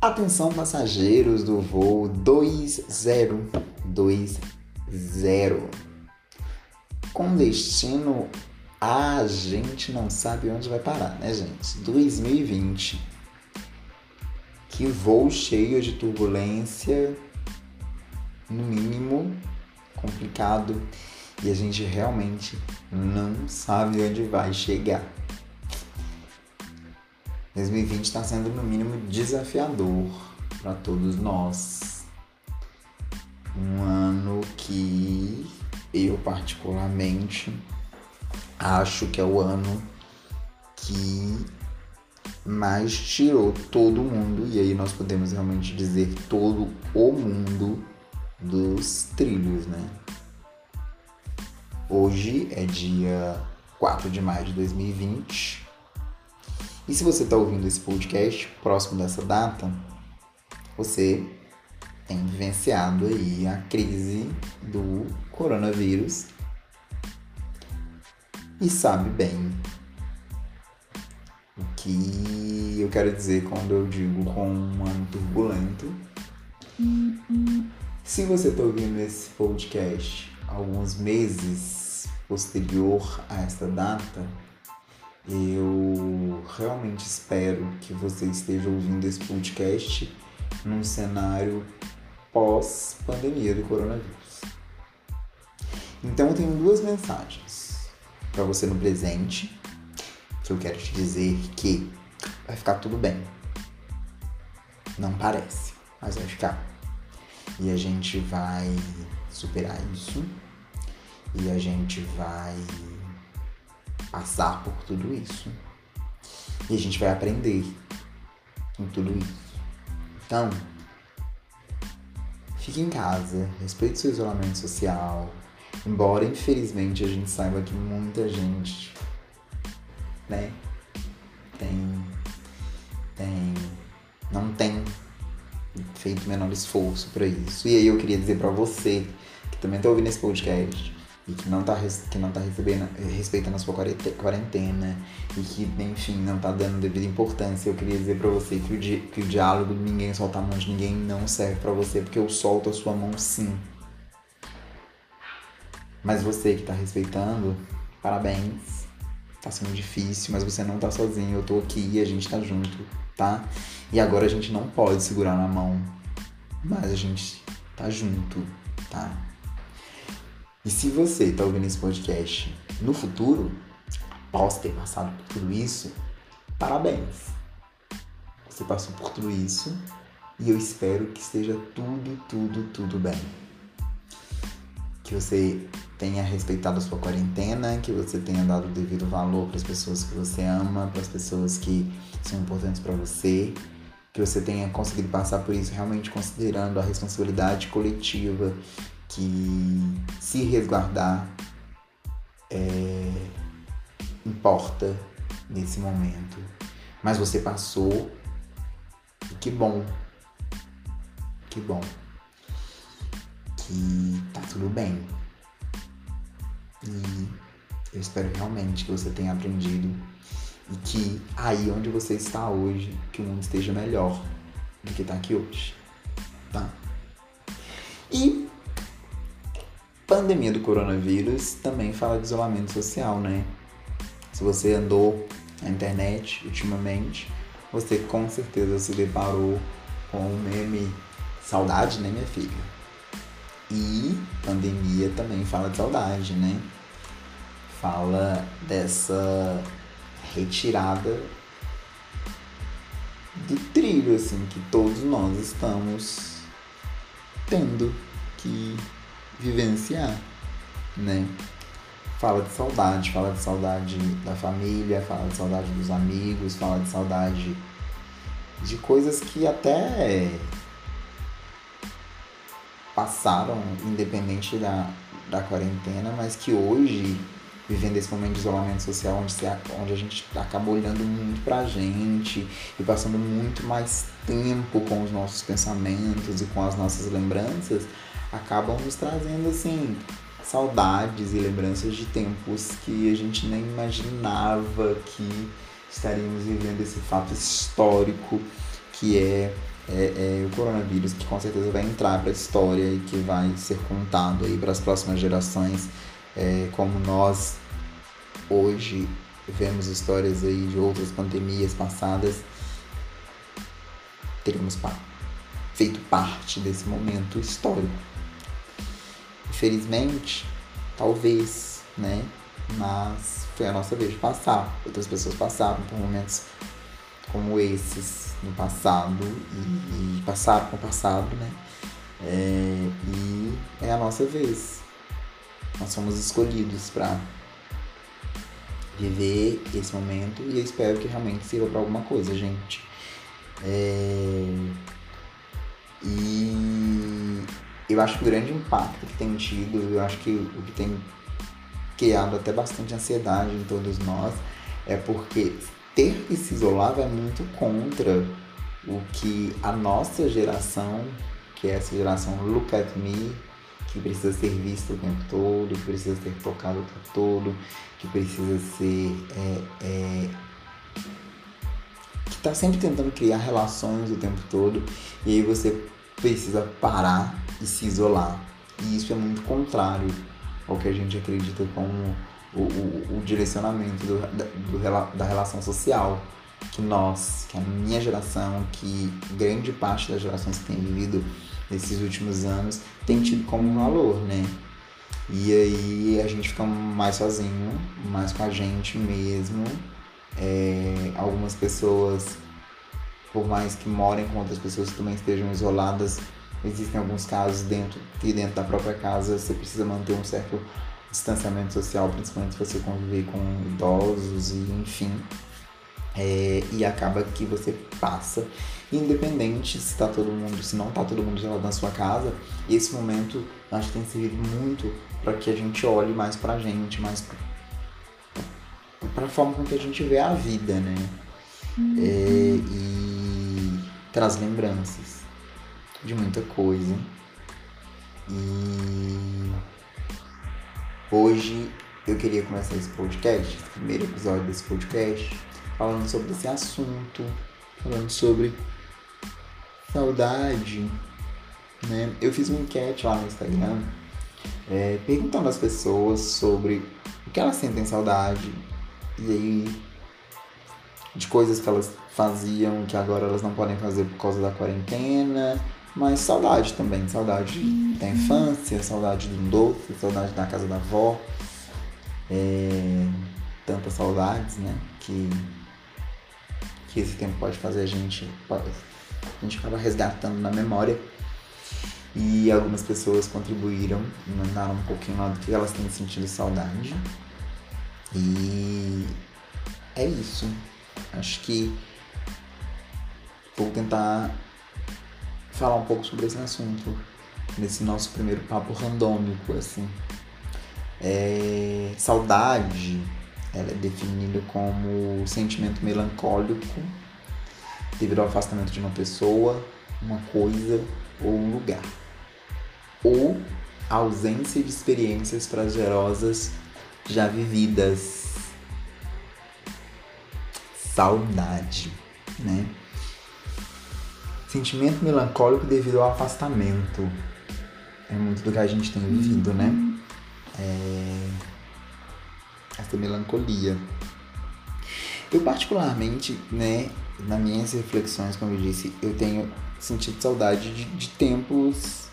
Atenção passageiros do voo 2020 com destino a gente não sabe onde vai parar, né, gente? 2020. Que voo cheio de turbulência, no mínimo complicado, e a gente realmente não sabe onde vai chegar. 2020 está sendo, no mínimo, desafiador para todos nós. Um ano que eu, particularmente, acho que é o ano que mais tirou todo mundo, e aí nós podemos realmente dizer todo o mundo dos trilhos, né? Hoje é dia 4 de maio de 2020 e se você está ouvindo esse podcast próximo dessa data, você tem vivenciado aí a crise do coronavírus e sabe bem o que eu quero dizer quando eu digo com um ano turbulento. Se você está ouvindo esse podcast alguns meses posterior a esta data, eu realmente espero que você esteja ouvindo esse podcast num cenário pós-pandemia do coronavírus. Então eu tenho duas mensagens para você no presente, que eu quero te dizer que vai ficar tudo bem. Não parece, mas vai ficar. E a gente vai superar isso. E a gente vai passar por tudo isso. E a gente vai aprender em tudo isso. Então, fique em casa, respeite seu isolamento social. Embora, infelizmente, a gente saiba que muita gente, né, tem, tem, não tem feito o menor esforço para isso. E aí eu queria dizer para você que também tá ouvindo esse podcast e que não tá, que não tá recebendo, respeitando a sua quarentena e que, enfim, não tá dando devida importância. Eu queria dizer para você que o, di que o diálogo de ninguém solta a mão de ninguém não serve para você, porque eu solto a sua mão sim. Mas você que tá respeitando, parabéns. Tá sendo difícil, mas você não tá sozinho. Eu tô aqui e a gente tá junto, tá? E agora a gente não pode segurar na mão, mas a gente tá junto, tá? E se você está ouvindo esse podcast no futuro, após ter passado por tudo isso, parabéns! Você passou por tudo isso e eu espero que esteja tudo, tudo, tudo bem. Que você tenha respeitado a sua quarentena, que você tenha dado o devido valor para as pessoas que você ama, para as pessoas que são importantes para você, que você tenha conseguido passar por isso realmente considerando a responsabilidade coletiva que se resguardar é, importa nesse momento. Mas você passou e que bom. Que bom. Que tá tudo bem. E eu espero realmente que você tenha aprendido e que aí onde você está hoje, que o mundo esteja melhor do que está aqui hoje. Tá? E pandemia do coronavírus também fala de isolamento social, né? Se você andou na internet ultimamente, você com certeza se deparou com o meme saudade, né, minha filha? E pandemia também fala de saudade, né? Fala dessa retirada do trilho, assim, que todos nós estamos tendo que vivenciar, né? Fala de saudade, fala de saudade da família, fala de saudade dos amigos, fala de saudade de coisas que até passaram independente da, da quarentena, mas que hoje, vivendo esse momento de isolamento social, onde, se, onde a gente acaba olhando muito pra gente e passando muito mais tempo com os nossos pensamentos e com as nossas lembranças, acabam nos trazendo assim saudades e lembranças de tempos que a gente nem imaginava que estaríamos vivendo esse fato histórico que é é, é o coronavírus, que com certeza vai entrar para a história e que vai ser contado aí para as próximas gerações, é, como nós hoje vemos histórias aí de outras pandemias passadas, teríamos feito parte desse momento histórico. Infelizmente, talvez, né? Mas foi a nossa vez de passar. Outras pessoas passaram por momentos como esses no passado e, e passaram com o passado, né? É, e é a nossa vez. Nós somos escolhidos para viver esse momento e eu espero que realmente sirva para alguma coisa, gente. É, e eu acho que o grande impacto que tem tido, eu acho que o que tem criado até bastante ansiedade em todos nós é porque ter que se isolar vai muito contra o que a nossa geração, que é essa geração Look at Me, que precisa ser vista o tempo todo, que precisa ser tocado o tempo todo, que precisa ser. É, é, que está sempre tentando criar relações o tempo todo, e aí você precisa parar e se isolar. E isso é muito contrário ao que a gente acredita como o, o, o direcionamento do, do, da relação social que nós, que a minha geração, que grande parte das gerações que tem vivido nesses últimos anos tem tido como valor, né? E aí a gente fica mais sozinho, mais com a gente mesmo. É, algumas pessoas, por mais que morem com outras pessoas também estejam isoladas, existem alguns casos dentro que dentro da própria casa você precisa manter um certo distanciamento social, principalmente se você conviver com idosos e enfim. É, e acaba que você passa, independente se tá todo mundo, se não tá todo mundo gelado na sua casa, esse momento acho que tem servido muito para que a gente olhe mais pra gente, mais para a forma com que a gente vê a vida, né? Uhum. É, e traz lembranças de muita coisa. E hoje eu queria começar esse podcast, esse primeiro episódio desse podcast, falando sobre esse assunto, falando sobre saudade, né? Eu fiz uma enquete lá no Instagram é, perguntando às pessoas sobre o que elas sentem saudade e aí de coisas que elas faziam que agora elas não podem fazer por causa da quarentena, mas saudade também, saudade da infância, saudade do doce, saudade da casa da avó, é, tantas saudades, né? Que, que esse tempo pode fazer a gente, a gente acaba resgatando na memória. E algumas pessoas contribuíram e mandaram um pouquinho lá do que elas têm sentido saudade. E é isso. Acho que vou tentar falar um pouco sobre esse assunto nesse nosso primeiro papo randômico, assim. É, saudade, ela é definida como sentimento melancólico devido ao afastamento de uma pessoa, uma coisa ou um lugar ou ausência de experiências prazerosas já vividas. Saudade, né? Sentimento melancólico devido ao afastamento. É muito do que a gente tem vivido, né? É... Essa melancolia. Eu particularmente, né, nas minhas reflexões, como eu disse, eu tenho sentido saudade de, de tempos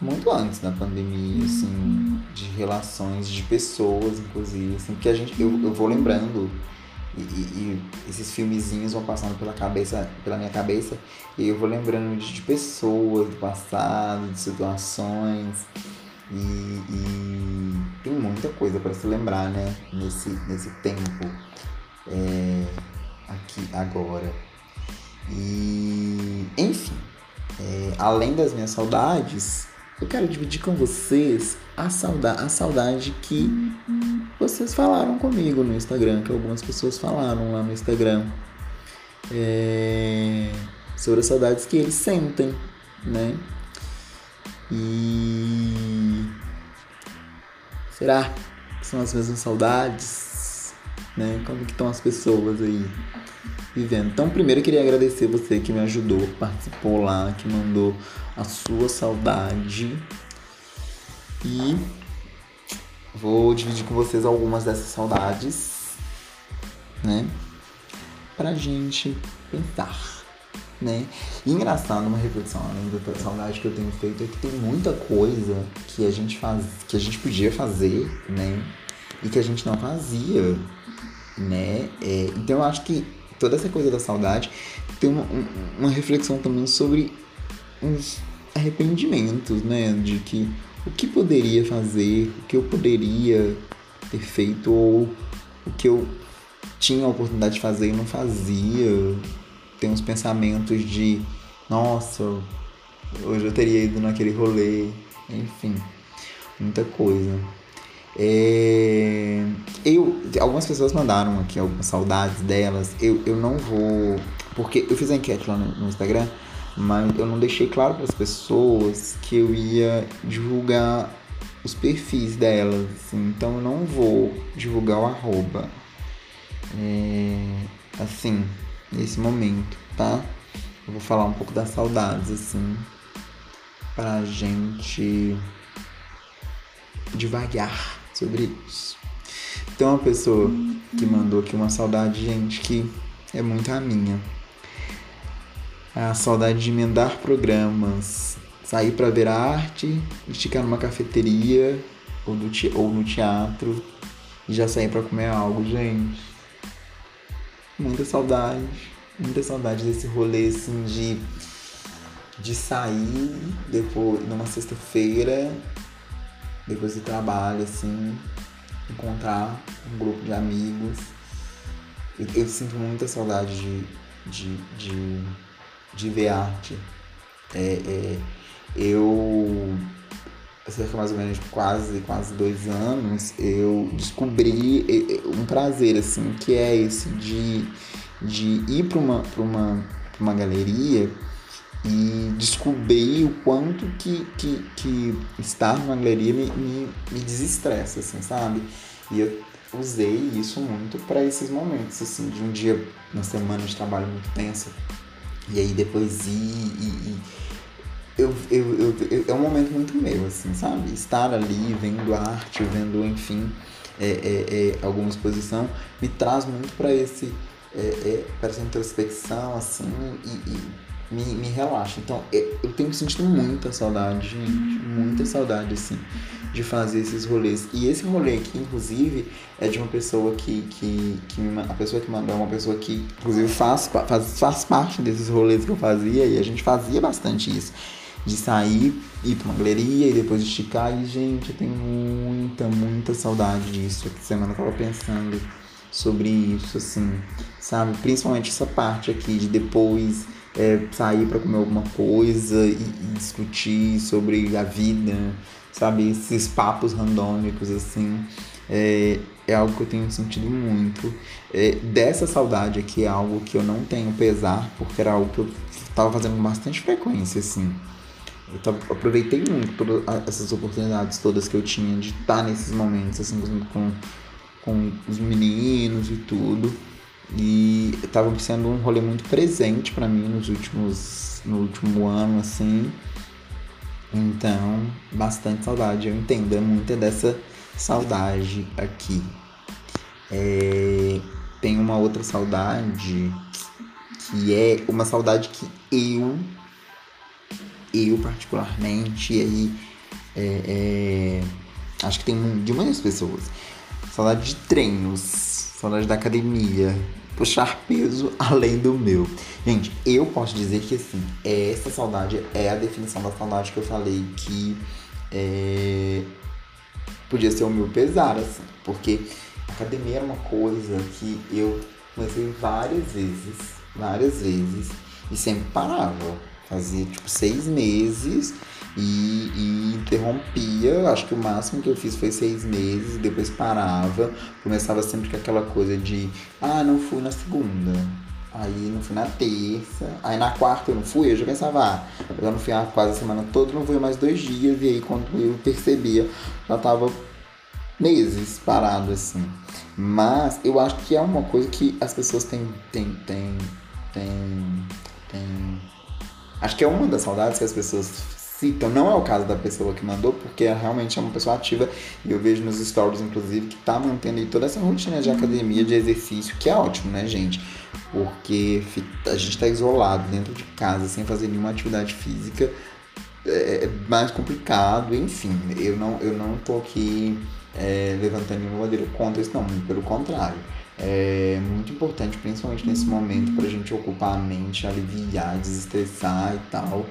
muito antes da pandemia, assim, de relações de pessoas, inclusive, assim, porque a gente, eu, eu vou lembrando e, e, e, esses filmezinhos vão passando pela cabeça, pela minha cabeça, e eu vou lembrando de, de pessoas do passado, de situações, e, e tem muita coisa para se lembrar, né, nesse, nesse tempo é, aqui agora. E enfim, é, além das minhas saudades, eu quero dividir com vocês a saudade, a saudade que vocês falaram comigo no Instagram, que algumas pessoas falaram lá no Instagram. É, sobre as saudades que eles sentem, né? E será que são as mesmas saudades? Né? Como que estão as pessoas aí vivendo. Então, primeiro eu queria agradecer você que me ajudou, participou lá, que mandou a sua saudade. E vou dividir com vocês algumas dessas saudades, né? Pra gente pensar né? E engraçado, uma reflexão além da saudade que eu tenho feito é que tem muita coisa que a gente faz, que a gente podia fazer, né? E que a gente não fazia, né? É, então eu acho que toda essa coisa da saudade tem uma, uma reflexão também sobre uns arrependimentos, né? De que o que poderia fazer, o que eu poderia ter feito ou o que eu tinha a oportunidade de fazer e não fazia, tem uns pensamentos de nossa, hoje eu teria ido naquele rolê, enfim, muita coisa. É, eu, algumas pessoas mandaram aqui algumas saudades delas. Eu, eu não vou. Porque eu fiz a enquete lá no, no Instagram, mas eu não deixei claro para as pessoas que eu ia divulgar os perfis delas. Assim, então eu não vou divulgar o arroba. É, assim, nesse momento, tá? Eu vou falar um pouco das saudades, assim, pra gente devagar sobre isso. Tem uma pessoa que mandou aqui uma saudade, gente, que é muito a minha. A saudade de emendar programas, sair para ver arte, esticar numa cafeteria ou, do ou no teatro e já sair para comer algo, gente. Muita saudade muita saudade desse rolê assim de, de sair depois numa sexta-feira, depois do trabalho, assim, encontrar um grupo de amigos. Eu, eu sinto muita saudade de, de, de, de ver arte. É, é, eu cerca mais ou menos quase quase dois anos eu descobri um prazer assim que é esse de de ir para uma, uma, uma galeria e descobrir o quanto que, que, que estar numa galeria me, me, me desestressa, assim, sabe? E eu usei isso muito para esses momentos, assim, de um dia, uma semana de trabalho muito tensa, e aí depois ir e, eu, eu, eu, eu, é um momento muito meu, assim, sabe? Estar ali, vendo arte, vendo, enfim, é, é, é, alguma exposição, me traz muito para esse é, é, parece introspecção, assim, e, e me, me relaxa. Então, eu, eu tenho sentido muita saudade, gente, muita saudade, assim, de fazer esses rolês. E esse rolê aqui, inclusive, é de uma pessoa que, que, que me, a pessoa que mandou é uma pessoa que, inclusive, faz, faz, faz parte desses rolês que eu fazia, e a gente fazia bastante isso. De sair, ir pra uma galeria e depois esticar. E, gente, eu tenho muita, muita saudade disso. Essa semana eu tava pensando sobre isso, assim, sabe? Principalmente essa parte aqui de depois é, sair para comer alguma coisa e, e, discutir sobre a vida, sabe? Esses papos randômicos, assim, é, é algo que eu tenho sentido muito. É, dessa saudade aqui é algo que eu não tenho pesar, porque era algo que eu tava fazendo com bastante frequência, assim. Eu tava, aproveitei muito todas essas oportunidades todas que eu tinha de estar nesses momentos, assim, com com os meninos e tudo. E estava sendo um rolê muito presente para mim nos últimos no último ano assim. Então, bastante saudade. Eu entendo, é muita dessa saudade aqui. É, tem uma outra saudade que é uma saudade que eu, eu particularmente, aí, é, é, acho que tem de muitas pessoas saudade de treinos, saudade da academia, puxar peso além do meu. Gente, eu posso dizer que assim, essa saudade é a definição da saudade que eu falei que é, podia ser o meu pesar, assim, porque academia era uma coisa que eu comecei várias vezes, várias vezes, e sempre parava. Fazia tipo seis meses e, e, interrompia. Acho que o máximo que eu fiz foi seis meses, depois parava. Começava sempre com aquela coisa de ah, não fui na segunda. Aí não fui na terça. Aí na quarta eu não fui, eu já pensava, ah, eu não fui quase a semana toda, não fui mais dois dias. E aí quando eu percebia, já tava meses parado assim. Mas eu acho que é uma coisa que as pessoas têm. têm, têm, têm, têm... Acho que é uma das saudades que as pessoas citam. Não é o caso da pessoa que mandou, porque realmente é uma pessoa ativa. E eu vejo nos stories, inclusive, que tá mantendo aí toda essa rotina de academia, de exercício, que é ótimo, né, gente? Porque a gente tá isolado dentro de casa, sem fazer nenhuma atividade física. É, é mais complicado, enfim. Eu não, eu não tô aqui é, levantando nenhuma bandeira contra isso, não, pelo contrário. É muito importante, principalmente nesse momento, para a gente ocupar a mente, aliviar, desestressar e tal.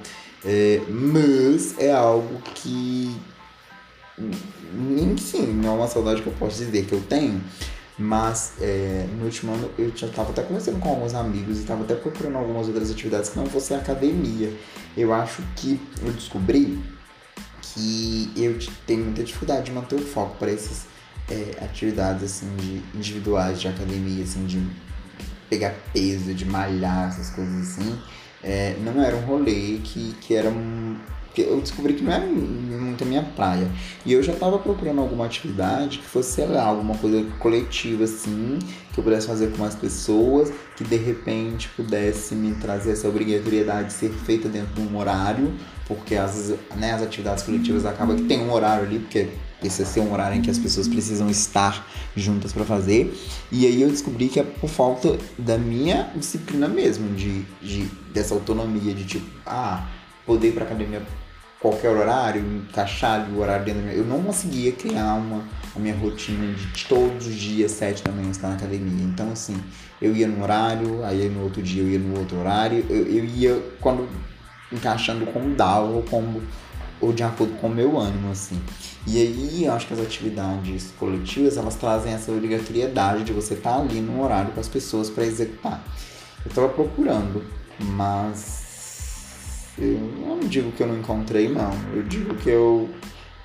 É, mas é algo que. Sim, não é uma saudade que eu posso dizer que eu tenho. Mas é, no último ano eu já estava até conversando com alguns amigos e estava até procurando algumas outras atividades que não fossem academia. Eu acho que eu descobri que eu tenho muita dificuldade de manter o foco para essas é, atividades assim de individuais de academia, assim, de pegar peso, de malhar, essas coisas assim. É, não era um rolê que, que era um, eu descobri que não era muito a minha praia. E eu já estava procurando alguma atividade que fosse, sei lá, alguma coisa coletiva, assim, que eu pudesse fazer com mais pessoas, que de repente pudesse me trazer essa obrigatoriedade de ser feita dentro de um horário, porque as, né, as atividades coletivas acabam que tem um horário ali, porque esse é um horário em que as pessoas precisam estar juntas para fazer. E aí eu descobri que é por falta da minha disciplina mesmo, de, de dessa autonomia, de tipo, ah, poder ir pra academia qualquer horário, encaixar o horário dentro da minha... Eu não conseguia criar uma, a minha rotina de todos os dias, sete da manhã, estar na academia. Então, assim, eu ia num horário, aí no outro dia eu ia no outro horário. Eu, eu ia quando encaixando com dava ou, com, ou de acordo com o meu ânimo, assim. E aí, eu acho que as atividades coletivas, elas trazem essa obrigatoriedade de você estar ali no horário com as pessoas para executar. Eu estava procurando, mas eu não digo que eu não encontrei, não. Eu digo que eu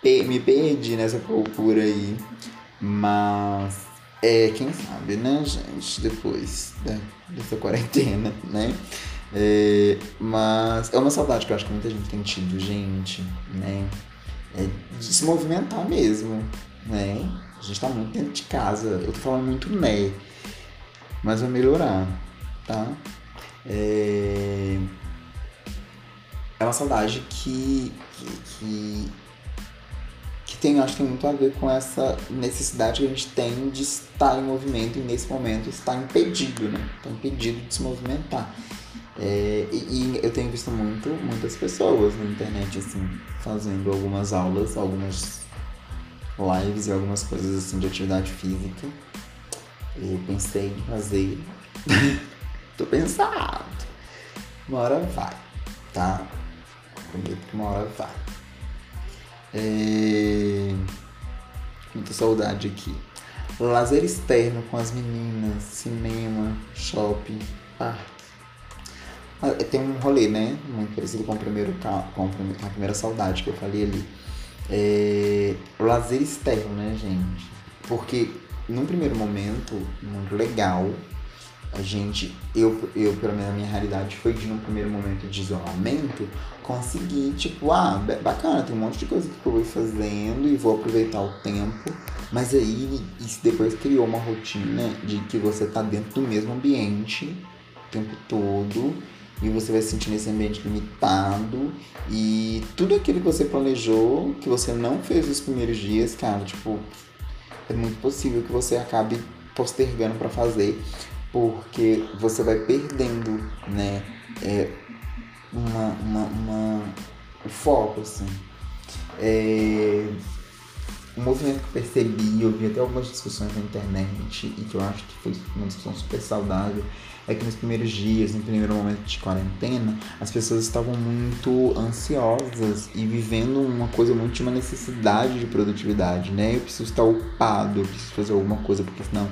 me perdi nessa procura aí. Mas é, quem sabe, né, gente? Depois dessa quarentena, né? É, mas é uma saudade que eu acho que muita gente tem tido, gente, né? É de se movimentar mesmo, né? A gente tá muito dentro de casa. Eu tô falando muito né, mas vai melhorar, tá? É é uma saudade que, que, que, que tem, acho que tem muito a ver com essa necessidade que a gente tem de estar em movimento e nesse momento estar impedido, né? Está impedido de se movimentar. É, e, e, eu tenho visto muito, muitas pessoas na internet, assim, fazendo algumas aulas, algumas lives e algumas coisas assim de atividade física. Eu pensei em fazer. Tô pensando. Uma hora vai, tá? Prometo que uma hora vai. É... Muita saudade aqui. Lazer externo com as meninas, cinema, shopping, parque. Ah, tem um rolê, né? Muito parecido com, o primeiro, com a primeira saudade que eu falei ali. É... Lazer externo, né, gente? Porque num primeiro momento, muito legal, a gente, eu, eu pelo menos a minha realidade foi de num primeiro momento de isolamento, conseguir, tipo, ah, bacana, tem um monte de coisa que eu vou fazendo e vou aproveitar o tempo. Mas aí isso depois criou uma rotina de que você tá dentro do mesmo ambiente o tempo todo e você vai se sentir nesse ambiente limitado e tudo aquilo que você planejou, que você não fez nos primeiros dias, cara, tipo, é muito possível que você acabe postergando para fazer porque você vai perdendo, né, é, uma, uma, uma, o foco, assim. É, o movimento que eu percebi, eu vi até algumas discussões na internet e que eu acho que foi uma discussão super saudável, é que nos primeiros dias, no primeiro momento de quarentena, as pessoas estavam muito ansiosas e vivendo uma coisa muito de uma necessidade de produtividade, né? Eu preciso estar ocupado, eu preciso fazer alguma coisa, porque senão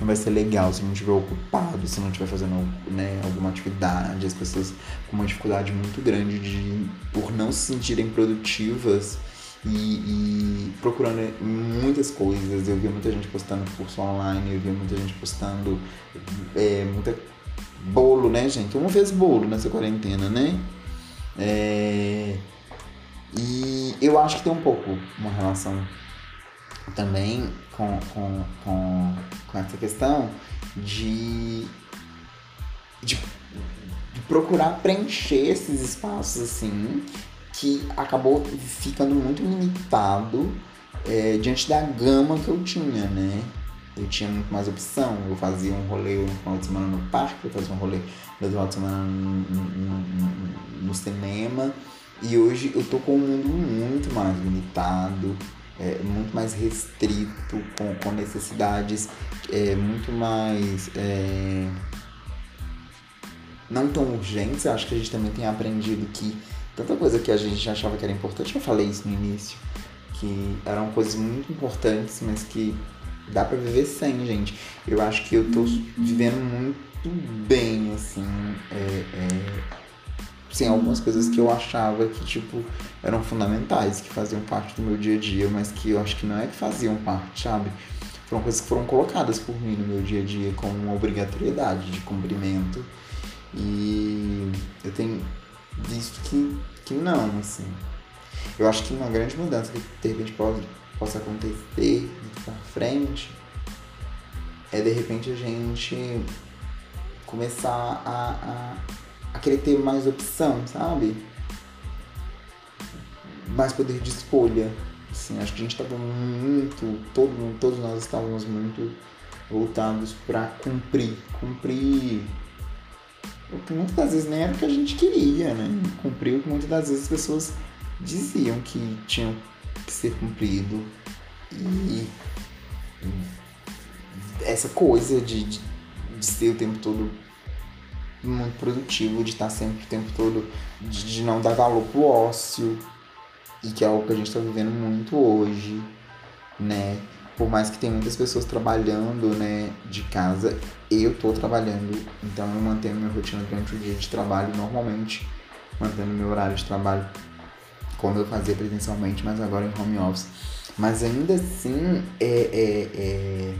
não vai ser legal se não estiver ocupado, se não estiver fazendo né, alguma atividade, as pessoas com uma dificuldade muito grande de por não se sentirem produtivas e, e, procurando muitas coisas. Eu vi muita gente postando curso online, eu vi muita gente postando é, muita bolo, né, gente? Uma vez bolo nessa quarentena, né? É, e eu acho que tem um pouco uma relação também com, com, com, com essa questão de, de, de procurar preencher esses espaços assim que acabou ficando muito limitado é, diante da gama que eu tinha, né? Eu tinha muito mais opção. Eu fazia um rolê no final de semana no parque, eu fazia um rolê no final de semana no, no, no, cinema. E hoje eu tô com um mundo muito mais limitado, é, muito mais restrito, com, com necessidades é, muito mais. É, não tão urgentes. Eu acho que a gente também tem aprendido que tanta coisa que a gente achava que era importante, eu falei isso no início, que eram coisas muito importantes, mas que dá para viver sem, gente. Eu acho que eu tô vivendo muito bem, assim, é, é, sem algumas coisas que eu achava que, tipo, eram fundamentais, que faziam parte do meu dia a dia, mas que eu acho que não é que faziam parte, sabe? Foram coisas que foram colocadas por mim no meu dia a dia como uma obrigatoriedade de cumprimento. E eu tenho visto que, que não, assim. Eu acho que uma grande mudança que de repente pode, possa acontecer pra frente é de repente a gente começar a, a, a querer ter mais opção, sabe? Mais poder de escolha. Assim, acho que a gente estava muito, todo, todos nós estávamos muito voltados para cumprir, cumprir o que muitas das vezes nem era o que a gente queria, né? Cumprir o que muitas das vezes as pessoas diziam que tinham que ser cumprido. E essa coisa de, de, de ser o tempo todo muito produtivo, de estar sempre o tempo todo, de, de não dar valor pro ócio, e que é algo que a gente está vivendo muito hoje, né? por mais que tenha muitas pessoas trabalhando, né, de casa, eu tô trabalhando, então eu mantenho minha rotina durante o dia de trabalho normalmente, mantendo meu horário de trabalho como eu fazia presencialmente, mas agora em home office. Mas ainda assim, é, é, é...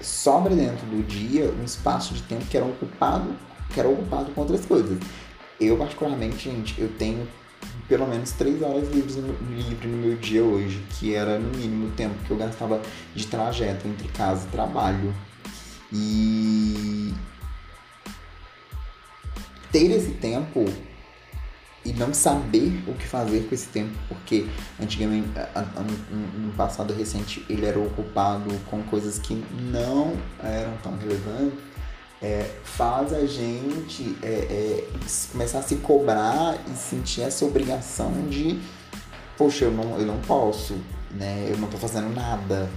sobra dentro do dia um espaço de tempo que era ocupado, que era ocupado com outras coisas. Eu, particularmente, gente, eu tenho pelo menos três horas livres no, livre no meu dia hoje, que era no mínimo o tempo que eu gastava de trajeto entre casa e trabalho. E ter esse tempo e não saber o que fazer com esse tempo, porque antigamente, no passado recente, ele era ocupado com coisas que não eram tão relevantes é, faz a gente é, é, começar a se cobrar e sentir essa obrigação de, poxa, eu não, eu não posso, né? Eu não tô fazendo nada.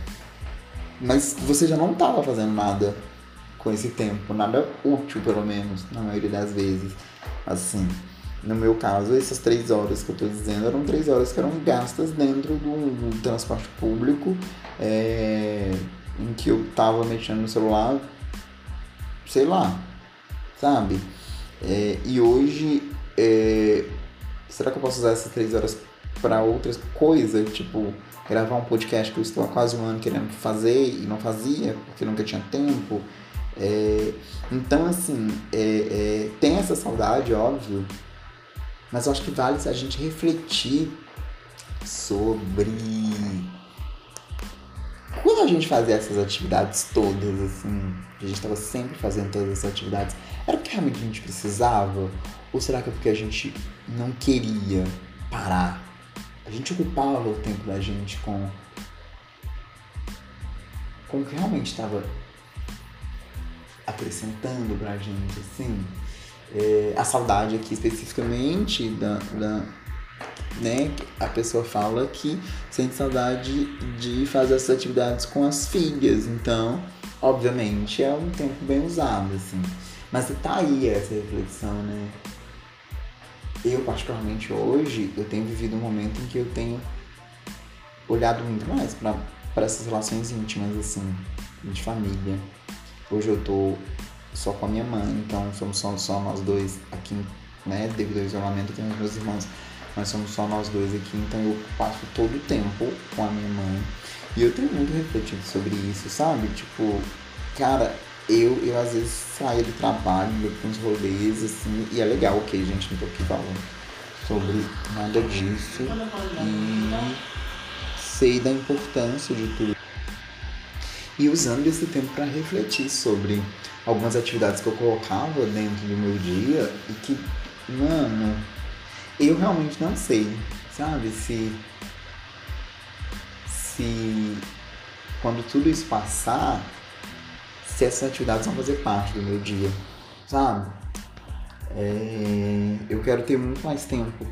Mas você já não tava fazendo nada com esse tempo, nada útil, pelo menos, na maioria das vezes. Assim, no meu caso, essas três horas que eu tô dizendo eram três horas que eram gastas dentro do, do transporte público, é, em que eu tava mexendo no celular sei lá, sabe? É, e hoje, é, será que eu posso usar essas três horas para outras coisas? Tipo, gravar um podcast que eu estou há quase um ano querendo fazer e não fazia, porque nunca tinha tempo. Então, assim, tem essa saudade, óbvio, mas eu acho que vale a gente refletir sobre quando a gente fazia essas atividades todas, assim, a gente estava sempre fazendo todas essas atividades, era porque realmente a gente precisava? Ou será que é porque a gente não queria parar? A gente ocupava o tempo da gente com, com o que realmente estava acrescentando pra gente, assim. É, a saudade aqui especificamente da, da né, a pessoa fala que sente saudade de fazer essas atividades com as filhas. Então, obviamente, é um tempo bem usado, assim. Mas tá aí essa reflexão, né? Eu, particularmente hoje, eu tenho vivido um momento em que eu tenho olhado muito mais para essas relações íntimas, assim, de família. Hoje eu tô só com a minha mãe, então somos só, só nós dois aqui, né? Devido ao isolamento, tenho os meus irmãos nós somos só nós dois aqui, então eu passo todo o tempo com a minha mãe. E eu tenho muito refletido sobre isso, sabe? Tipo, cara, eu, eu às vezes saio do trabalho, vou pra uns rolês, assim, e é legal, ok, gente, não tô aqui falando sobre nada disso. E sei da importância de tudo. E usando esse tempo para refletir sobre algumas atividades que eu colocava dentro do meu dia e que, mano, eu realmente não sei, sabe, se se quando tudo isso passar, se essas atividades vão fazer parte do meu dia, sabe? É, eu quero ter muito mais tempo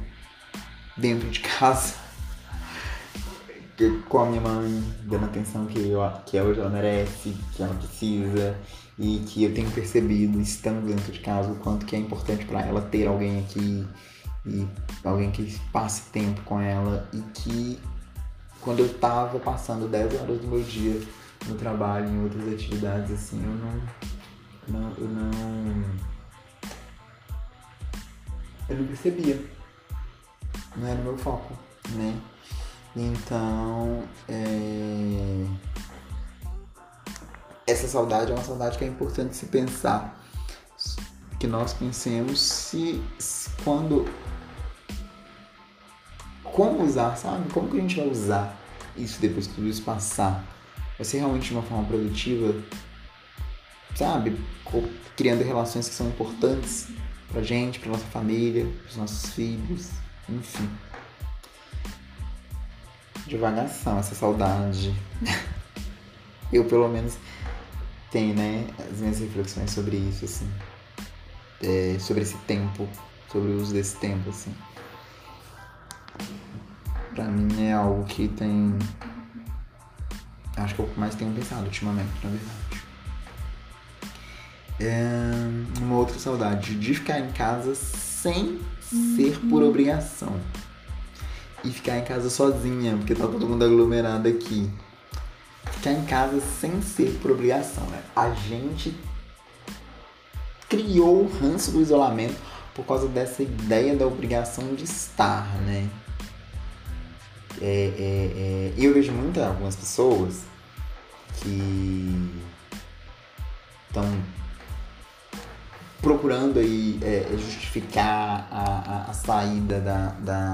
dentro de casa com a minha mãe, dando atenção que, eu, que hoje ela merece, que ela precisa, e que eu tenho percebido, estando dentro de casa, o quanto que é importante para ela ter alguém aqui, e alguém que passe tempo com ela, e que quando eu tava passando 10 horas do meu dia no trabalho, em outras atividades, assim, eu não. não eu não. Eu não percebia. Não era o meu foco, né? Então, é... essa saudade é uma saudade que é importante se pensar. Que nós pensemos se, se quando. Como usar, sabe? Como que a gente vai usar isso depois que tudo isso passar? Vai ser realmente de uma forma produtiva? Sabe? Criando relações que são importantes pra gente, pra nossa família, pros nossos filhos, enfim devagação, essa saudade. Eu, pelo menos, tenho, né, as minhas reflexões sobre isso, assim. É, sobre esse tempo, sobre o uso desse tempo, assim. Pra mim é algo que tem. Acho que é o que mais tenho pensado ultimamente, na verdade. É uma outra saudade de ficar em casa sem ser por obrigação e ficar em casa sozinha, porque tá todo mundo aglomerado aqui. Ficar em casa sem ser por obrigação, né? A gente criou o ranço do isolamento por causa dessa ideia da obrigação de estar, né? É, é, é, eu vejo muitas algumas pessoas que estão procurando aí é, justificar a, a, a saída da, da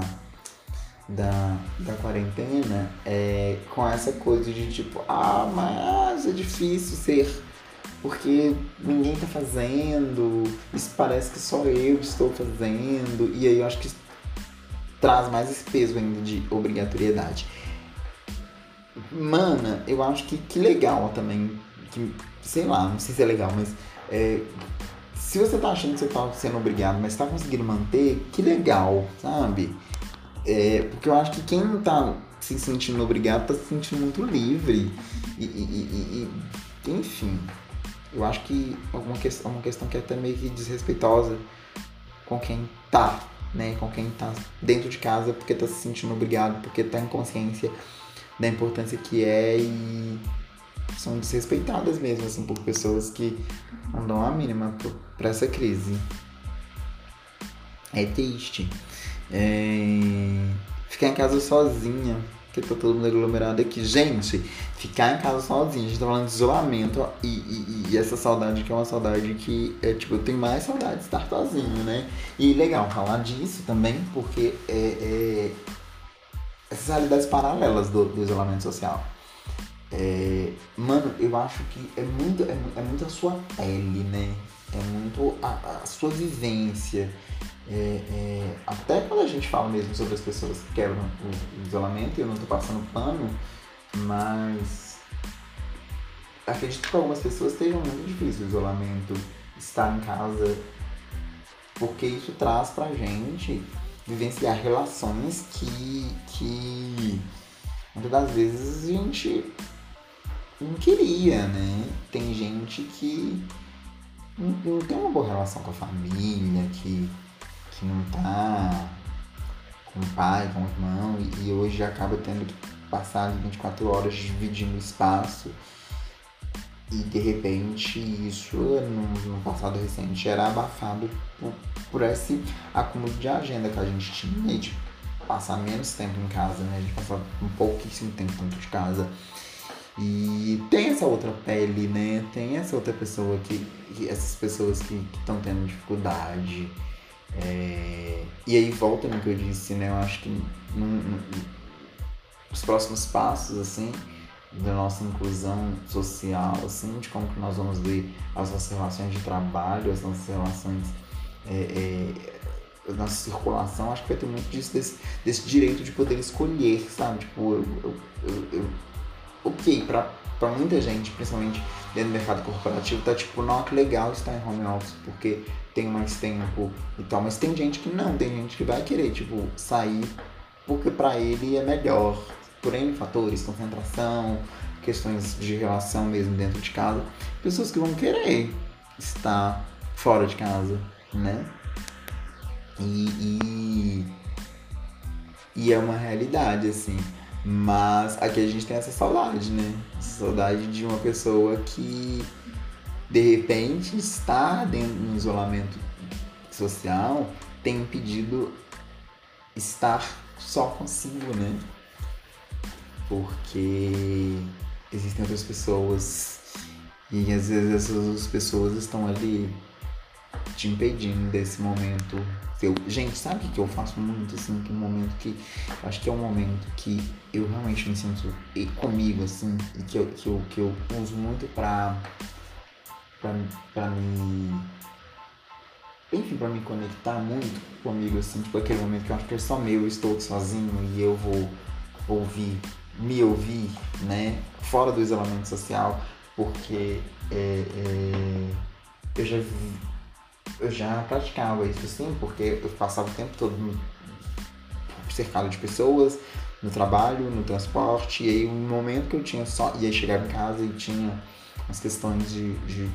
da, da quarentena é com essa coisa de tipo, ah, mas é difícil ser porque ninguém tá fazendo, isso parece que só eu estou fazendo, e aí eu acho que traz mais esse peso ainda de obrigatoriedade. Mana, eu acho que que legal também, que, sei lá, não sei se é legal, mas é, se você tá achando que você tá sendo obrigado, mas tá conseguindo manter, que legal, sabe? É, porque eu acho que quem não tá se sentindo obrigado tá se sentindo muito livre. E, e, e, e enfim, eu acho que alguma questão, uma questão que é até meio que desrespeitosa com quem tá, né? Com quem tá dentro de casa porque tá se sentindo obrigado, porque tá em consciência da importância que é e são desrespeitadas mesmo, assim, por pessoas que não dão a mínima para essa crise. É triste. É... Ficar em casa sozinha, porque tá todo mundo aglomerado aqui. Gente, ficar em casa sozinha, a gente tá falando de isolamento e, e, e, essa saudade que é uma saudade que é tipo, eu tenho mais saudade de estar sozinho, né? E legal falar disso também, porque é, é essas realidades paralelas do, do isolamento social. É, mano, eu acho que é muito, é, é muito a sua pele, né? É muito a, a sua vivência. É, é, até quando a gente fala mesmo sobre as pessoas que quebram o, isolamento, eu não estou passando pano, mas acredito que algumas pessoas estejam muito difícil o isolamento, estar em casa, porque isso traz pra gente vivenciar relações que, que muitas das vezes a gente não queria, né? Tem gente que não, não tem uma boa relação com a família, que que não tá com o pai, com o irmão, e, e hoje acaba tendo que passar 24 horas dividindo espaço. E de repente isso no, no passado recente era abafado por, por, esse acúmulo de agenda que a gente tinha de passar menos tempo em casa, né? De passar um pouquíssimo tempo dentro de casa. E tem essa outra pele, né? Tem essa outra pessoa que. que essas pessoas que estão tendo dificuldade é, e aí volta no que eu disse, né? Eu acho que não, não, os próximos passos, assim, da nossa inclusão social, assim, de como que nós vamos ver as nossas relações de trabalho, as nossas relações, é, é, a nossa circulação, acho que vai ter muito disso, desse, desse direito de poder escolher, sabe? Tipo, eu, eu, eu, eu ok, pra, pra muita gente, principalmente dentro do mercado corporativo, tá tipo, não, que legal estar em home office, porque tem mais tempo e tal, mas tem gente que não, tem gente que vai querer, tipo, sair porque para ele é melhor, por N fatores, concentração, questões de relação mesmo dentro de casa, pessoas que vão querer estar fora de casa, né? E, e, e é uma realidade, assim. Mas aqui a gente tem essa saudade, né? Saudade de uma pessoa que de repente está dentro de um isolamento social tem impedido estar só consigo, né? Porque existem outras pessoas e às vezes essas pessoas estão ali te impedindo desse momento. Eu, gente, sabe o que eu faço muito assim? Que um momento que. Acho que é um momento que eu realmente me sinto comigo, assim, e que eu, que eu, que eu uso muito pra. Pra, pra me. Enfim, pra me conectar muito comigo, assim, tipo aquele momento que eu acho que é só meu, eu estou sozinho e eu vou ouvir, me ouvir, né? Fora do isolamento social, porque é, é, eu já vi eu já praticava isso sim, porque eu passava o tempo todo cercado de pessoas, no trabalho, no transporte, e aí um momento que eu tinha só. E aí chegava em casa e tinha as questões de, de.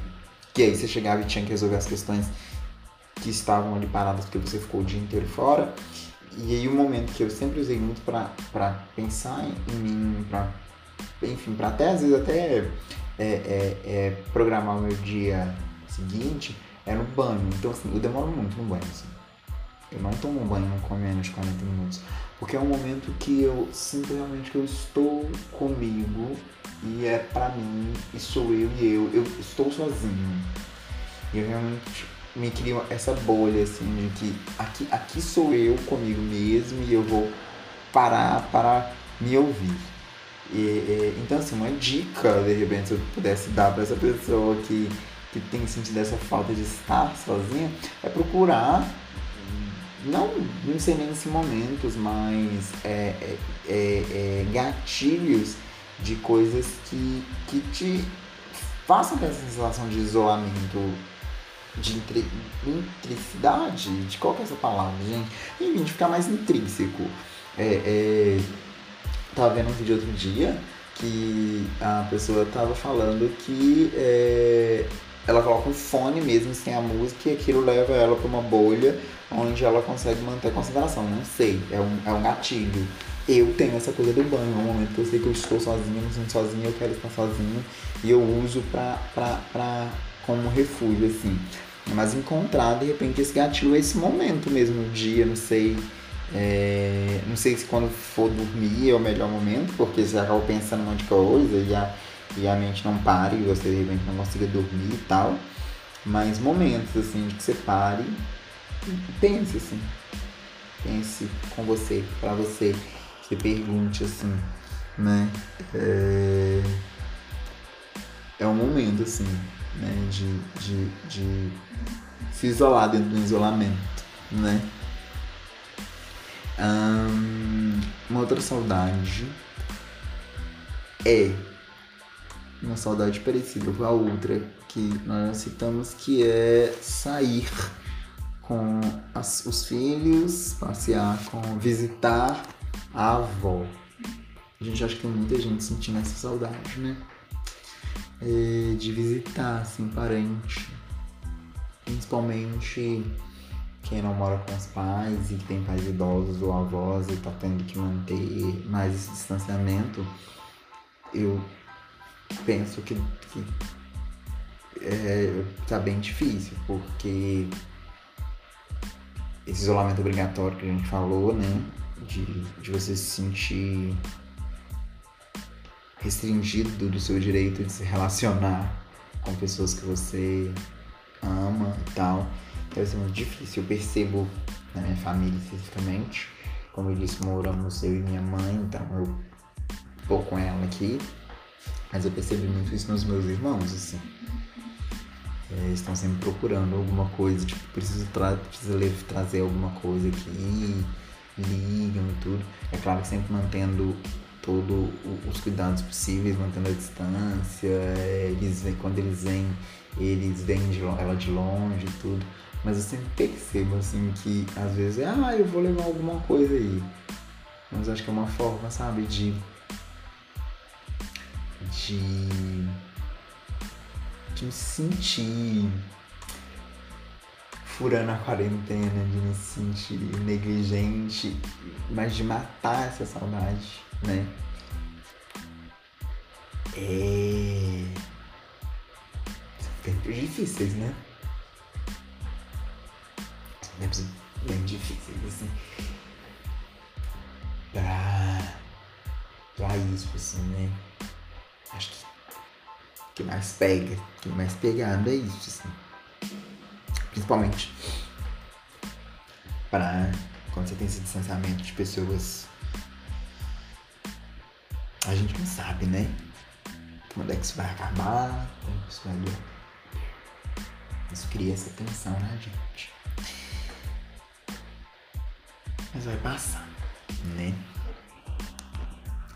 Que aí você chegava e tinha que resolver as questões que estavam ali paradas porque você ficou o dia inteiro fora. E aí um momento que eu sempre usei muito para pensar em mim, para enfim, para até às vezes até é, é, é, programar o meu dia seguinte é no banho. Então, assim, eu demoro muito no banho, assim. Eu não tomo banho com menos de 40 minutos. Porque é um momento que eu sinto realmente que eu estou comigo e é pra mim, e sou eu e eu. Eu estou sozinho. E eu realmente me crio essa bolha, assim, de que aqui, aqui sou eu comigo mesmo e eu vou parar para me ouvir. E, e, então, assim, uma dica, de repente, se eu pudesse dar para essa pessoa que que tem sentido essa falta de estar sozinha, é procurar, não, não sei nem se momentos, mas é, é, é, é, gatilhos de coisas que, que te façam ter essa sensação de isolamento, de intri, intricidade, de qual que é essa palavra, gente? Enfim, de ficar mais intrínseco. É, é, tava vendo um vídeo outro dia que a pessoa tava falando que é, ela coloca um fone mesmo sem a música e aquilo leva ela para uma bolha onde ela consegue manter a concentração. Não sei, é um, é um gatilho. Eu tenho essa coisa do banho, é um momento que eu sei que eu estou sozinha, eu me sinto sozinha, eu quero estar sozinha e eu uso pra, pra, pra, como refúgio, assim. Mas encontrar, de repente, esse gatilho, esse momento mesmo dia, não sei. É, não sei se quando for dormir é o melhor momento, porque você acaba pensando um monte de coisa e a e a mente não pare e você de repente não consiga dormir e tal. Mas momentos assim de que você pare e pense assim. Pense com você, para você. Você pergunte assim, né? É, é um momento assim, né? De, de, de se isolar dentro do isolamento, né? uma outra saudade é uma saudade parecida com a outra que nós citamos, que é sair com as, os filhos, passear com, visitar a avó. A gente acha que tem muita gente sentindo essa saudade, né? É, de visitar, assim, parente. Principalmente quem não mora com os pais e tem pais idosos ou avós e tá tendo que manter mais esse distanciamento. Eu penso que, que é, tá bem difícil, porque esse isolamento obrigatório que a gente falou, né? De, de você se sentir restringido do seu direito de se relacionar com pessoas que você ama e tal. Deve ser muito difícil. Eu percebo na minha família especificamente. Como eu disse, moramos eu e minha mãe, então eu pouco com ela aqui, mas eu percebi muito isso nos meus irmãos, assim. É, estão sempre procurando alguma coisa, tipo, preciso, tra preciso trazer alguma coisa aqui, ligam e tudo. É claro que sempre mantendo todos os cuidados possíveis, mantendo a distância. Eles vêm, quando eles vêm, eles vêm de, ela de longe e tudo. Mas eu sempre percebo assim que às vezes é, ah, eu vou levar alguma coisa aí. Mas acho que é uma forma, sabe, de. de. de me sentir furando a quarentena, de me sentir negligente, mas de matar essa saudade, né? É. São tempos difíceis, né? Tempos bem difíceis, assim. Pra. pra isso, assim, né? Acho que. Que mais pega, que mais pegado é isso, assim principalmente para quando você tem esse distanciamento de pessoas. A gente não sabe, né? Quando é que isso vai acabar, quando isso vai durar. Isso cria essa tensão na gente. Mas vai passar, né?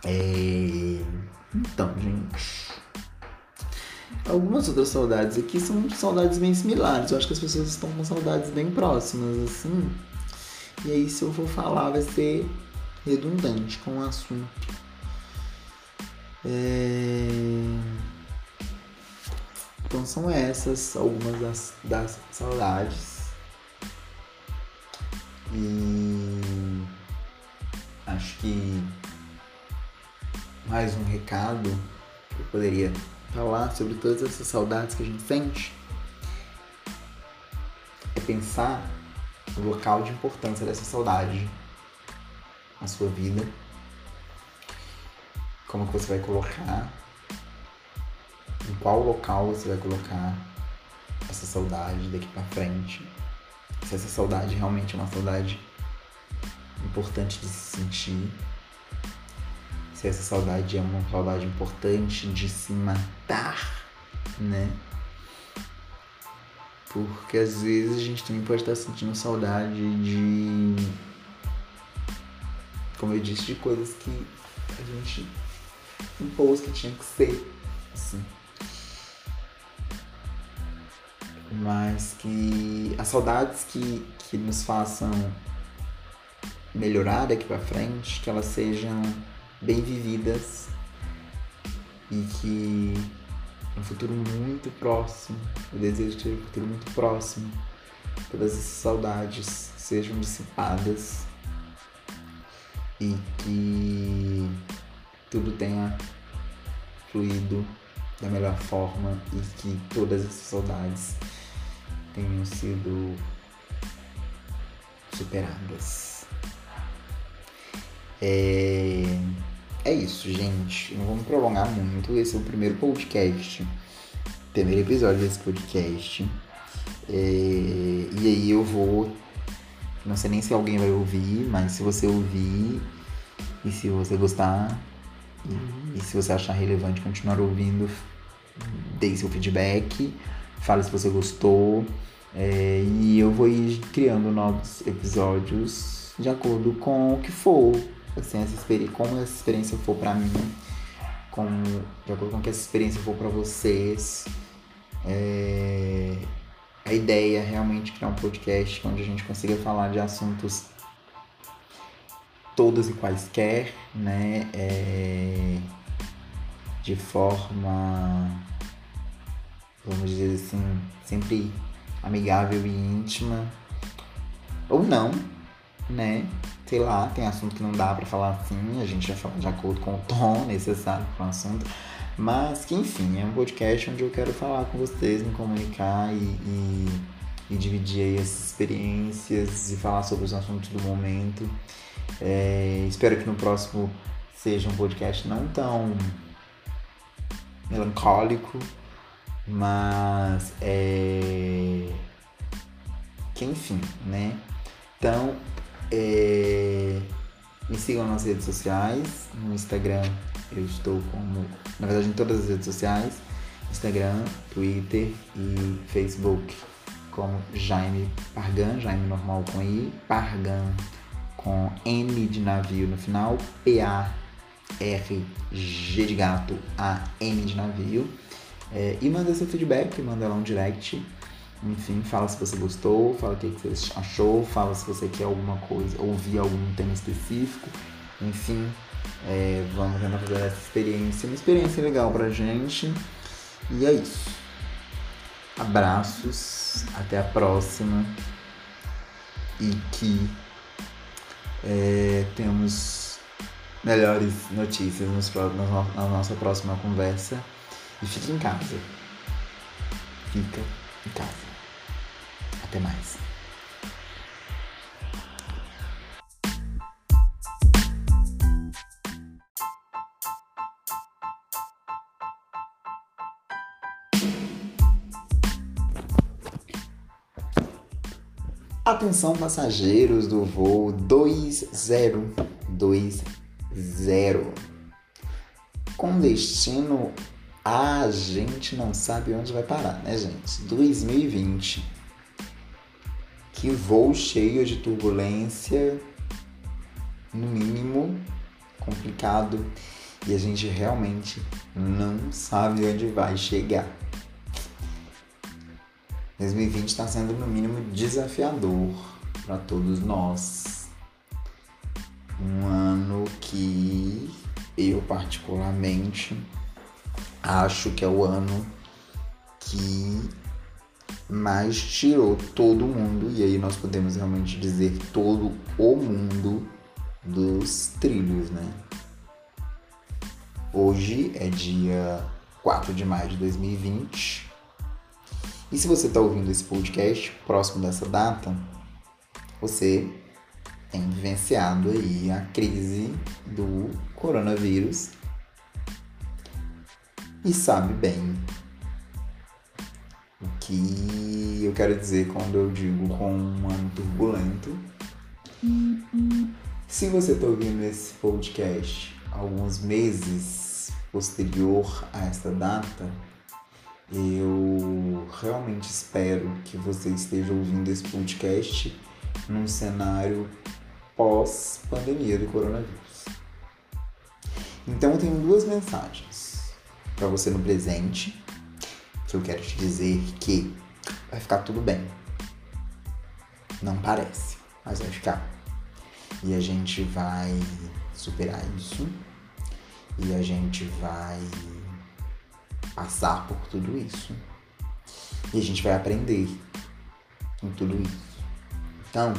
É... Então, gente algumas outras saudades aqui são saudades bem similares. Eu acho que as pessoas estão com saudades bem próximas, assim. E aí, se eu for falar, vai ser redundante com o assunto. É... Então, são essas algumas das, das saudades. E acho que mais um recado que eu poderia falar sobre todas essas saudades que a gente sente é pensar no local de importância dessa saudade na sua vida. Como que você vai colocar, em qual local você vai colocar essa saudade daqui para frente. Se essa saudade realmente é uma saudade importante de se sentir se essa saudade é uma saudade importante de se matar, né? Porque às vezes a gente também pode estar sentindo saudade de. Como eu disse, de coisas que a gente impôs que tinha que ser. Assim. Mas que as saudades que, que nos façam melhorar daqui para frente, que elas sejam bem vividas e que um futuro muito próximo, eu desejo ter um futuro muito próximo, todas essas saudades sejam dissipadas e que tudo tenha fluído da melhor forma e que todas essas saudades tenham sido superadas. É... É isso, gente. Não vamos prolongar muito. Esse é o primeiro podcast. Primeiro episódio desse podcast. É... E aí eu vou. Não sei nem se alguém vai ouvir, mas se você ouvir e se você gostar e, e se você achar relevante continuar ouvindo, dê seu feedback, fale se você gostou. É... e eu vou ir criando novos episódios de acordo com o que for assim, essa experiência, como essa experiência for para mim, como, de acordo com que essa experiência for para vocês. É, a ideia é realmente criar um podcast onde a gente consiga falar de assuntos todos e quaisquer, né? É, de forma, vamos dizer assim, sempre amigável e íntima. Ou não, né? Sei lá, tem assunto que não dá para falar assim, a gente já fala de acordo com o tom necessário para o assunto. Mas que enfim, é um podcast onde eu quero falar com vocês, me comunicar e, e, e dividir aí essas experiências e falar sobre os assuntos do momento. É, espero que no próximo seja um podcast não tão melancólico, mas é. Que enfim, né? Então, é... Me sigam nas redes sociais, no Instagram Eu estou como, na verdade, em todas as redes sociais: Instagram, Twitter e Facebook, como Jaime Pargan, Jaime normal com I, Pargan com N de navio no final, P-A-R-G de gato, A-N de navio. É, e manda seu feedback, manda lá um direct. Enfim, fala se você gostou, fala o que você achou, fala se você quer alguma coisa, ouvir algum tema específico. Enfim, é, vamos tentar fazer essa experiência, uma experiência legal pra gente. E é isso. Abraços, até a próxima. E que é, temos melhores notícias nos, na nossa próxima conversa. E fique em casa. Fica em casa. Até mais. Atenção passageiros do voo 2020 com destino a gente não sabe onde vai parar, né, gente? 2020. Que voo cheio de turbulência, no mínimo complicado, e a gente realmente não sabe onde vai chegar. 2020 está sendo, no mínimo, desafiador para todos nós. Um ano que eu, particularmente, acho que é o ano que mais tirou todo mundo, e aí nós podemos realmente dizer todo o mundo dos trilhos, né? Hoje é dia 4 de maio de 2020 e se você está ouvindo esse podcast próximo dessa data, você tem vivenciado aí a crise do coronavírus. E sabe bem o que eu quero dizer quando eu digo com um ano turbulento. Se você está ouvindo esse podcast alguns meses posterior a esta data, eu realmente espero que você esteja ouvindo esse podcast num cenário pós-pandemia do coronavírus. Então eu tenho duas mensagens para você no presente, que eu quero te dizer que vai ficar tudo bem. Não parece, mas vai ficar. E a gente vai superar isso. E a gente vai passar por tudo isso. E a gente vai aprender com tudo isso. Então,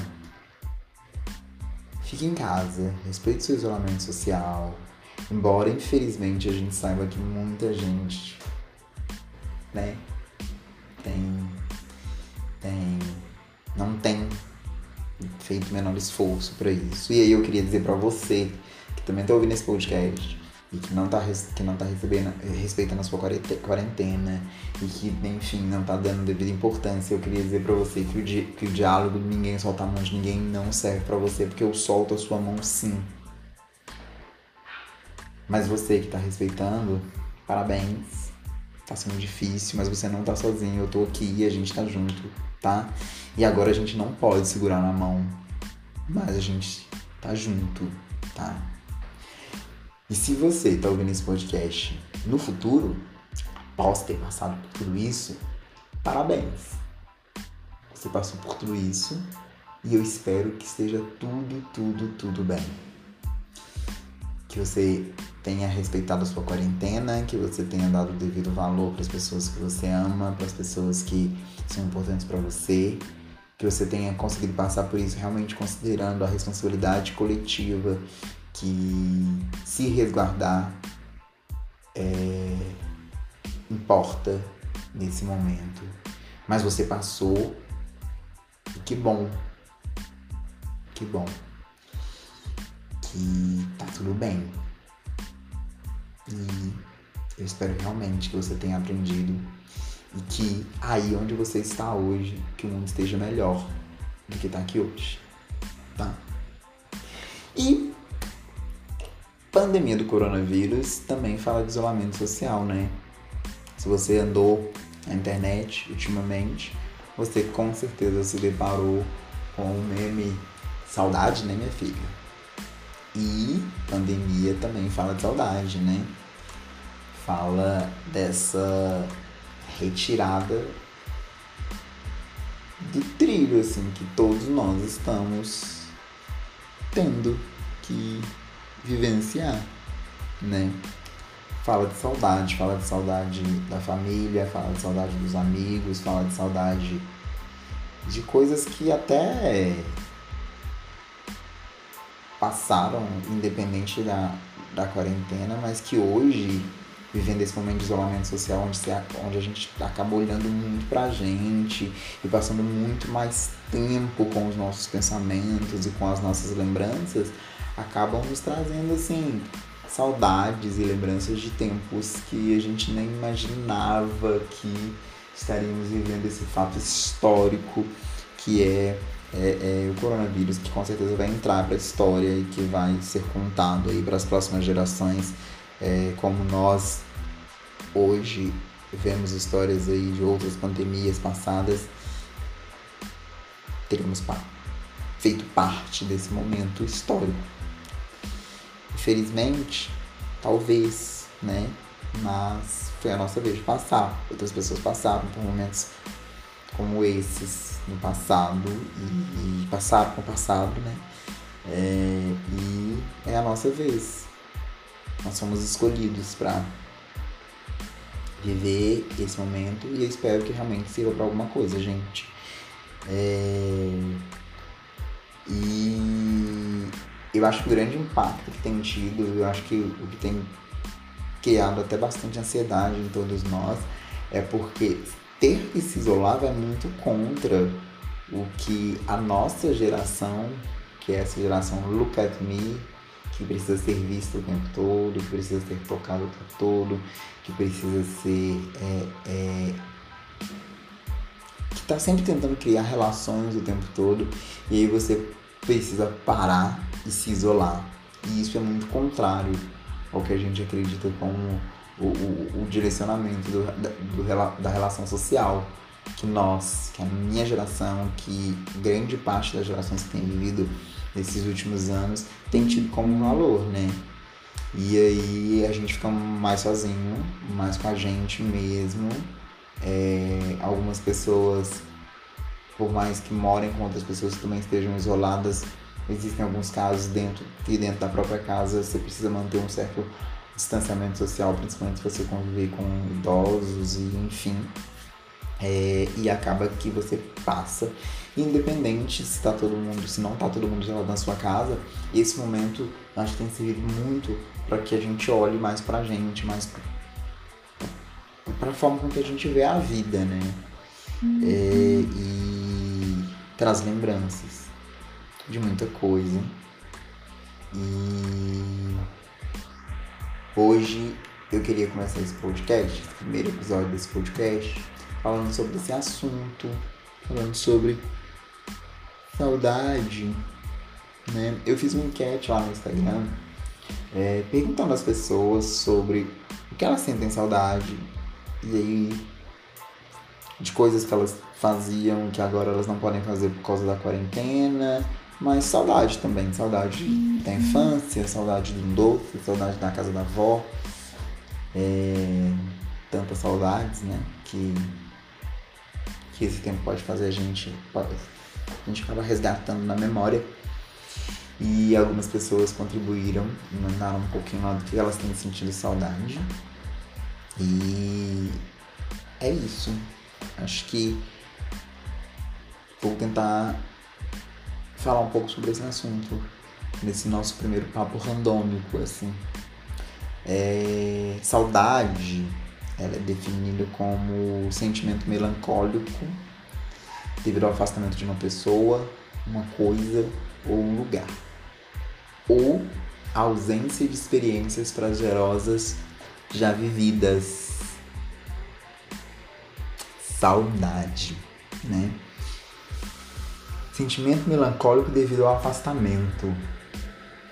fique em casa, respeite seu isolamento social. Embora, infelizmente, a gente saiba que muita gente, né, tem, tem, não tem feito o menor esforço para isso. E aí eu queria dizer para você que também tá ouvindo esse podcast, e que não tá, que não tá recebendo, respeitando a sua quarentena e que, enfim, não tá dando devida importância. Eu queria dizer para você que o, di que o diálogo de ninguém solta a mão de ninguém não serve para você, porque eu solto a sua mão sim. Mas você que tá respeitando, parabéns. Tá sendo difícil, mas você não tá sozinho. Eu tô aqui a gente tá junto, tá? E agora a gente não pode segurar na mão, mas a gente tá junto, tá? E se você está ouvindo esse podcast no futuro, após ter passado por tudo isso, parabéns. Você passou por tudo isso e eu espero que esteja tudo, tudo, tudo bem. Que você tenha respeitado a sua quarentena, que você tenha dado o devido valor para as pessoas que você ama, para as pessoas que são importantes para você, que você tenha conseguido passar por isso realmente considerando a responsabilidade coletiva que se resguardar é, importa nesse momento. Mas você passou e que bom. Que bom. Que tá tudo bem. E eu espero realmente que você tenha aprendido e que aí onde você está hoje, que o mundo esteja melhor do que está aqui hoje. Tá? E pandemia do coronavírus também fala de isolamento social, né? Se você andou na internet ultimamente, você com certeza se deparou com o meme saudade, né, minha filha? E pandemia também fala de saudade, né? Fala dessa retirada do trilho, assim, que todos nós estamos tendo que vivenciar, né? Fala de saudade, fala de saudade da família, fala de saudade dos amigos, fala de saudade de coisas que até passaram independente da, da quarentena, mas que hoje, vivendo esse momento de isolamento social, onde, você, onde a gente acaba olhando muito pra gente e passando muito mais tempo com os nossos pensamentos e com as nossas lembranças, acabam nos trazendo assim saudades e lembranças de tempos que a gente nem imaginava que estaríamos vivendo esse fato histórico que é, é, é o coronavírus, que com certeza vai entrar para a história e que vai ser contado aí para as próximas gerações, é, como nós hoje vemos histórias aí de outras pandemias passadas, teremos feito parte desse momento histórico. Infelizmente, talvez, né? Mas foi a nossa vez de passar. Outras pessoas passaram por momentos como esses no passado e, e passaram com o passado, né? É, e é a nossa vez. Nós somos escolhidos para viver esse momento e eu espero que realmente sirva para alguma coisa, gente. É, e eu acho que o grande impacto que tem tido, eu acho que o que tem criado até bastante ansiedade em todos nós é porque ter que se isolar vai muito contra o que a nossa geração, que é essa geração look at me, que precisa ser vista o tempo todo, que precisa ser tocado o tempo todo, que precisa ser. É, é, que está sempre tentando criar relações o tempo todo, e aí você precisa parar e se isolar. E isso é muito contrário ao que a gente acredita como o, o, o direcionamento do, do, da relação social que nós, que a minha geração, que grande parte das gerações que tem vivido nesses últimos anos tem tido como valor, né? E aí a gente fica mais sozinho, mais com a gente mesmo. É, algumas pessoas por mais que morem com outras pessoas que também estejam isoladas, existem alguns casos dentro que dentro da própria casa você precisa manter um certo distanciamento social, principalmente se você conviver com idosos e enfim. É, e acaba que você passa, independente se tá todo mundo, se não tá todo mundo gelado na sua casa, esse momento acho que tem servido muito para que a gente olhe mais pra gente, mais pra, a forma com que a gente vê a vida, né? Uhum. É, e traz lembranças de muita coisa. E hoje eu queria começar esse podcast, esse primeiro episódio desse podcast, falando sobre esse assunto, falando sobre saudade. Né? Eu fiz uma enquete lá no Instagram é, perguntando às pessoas sobre o que elas sentem saudade. E aí de coisas que elas faziam que agora elas não podem fazer por causa da quarentena. Mas saudade também, saudade da infância, saudade do doce, saudade da casa da avó. É, tantas saudades, né? Que, que esse tempo pode fazer a gente. A gente acaba resgatando na memória. E algumas pessoas contribuíram e mandaram um pouquinho lá do que elas têm sentido saudade. E é isso. Acho que vou tentar falar um pouco sobre esse assunto nesse nosso primeiro papo randômico, assim. É, saudade, ela é definida como sentimento melancólico devido ao afastamento de uma pessoa, uma coisa ou um lugar. Ou ausência de experiências prazerosas já vividas saudade, né? Sentimento melancólico devido ao afastamento.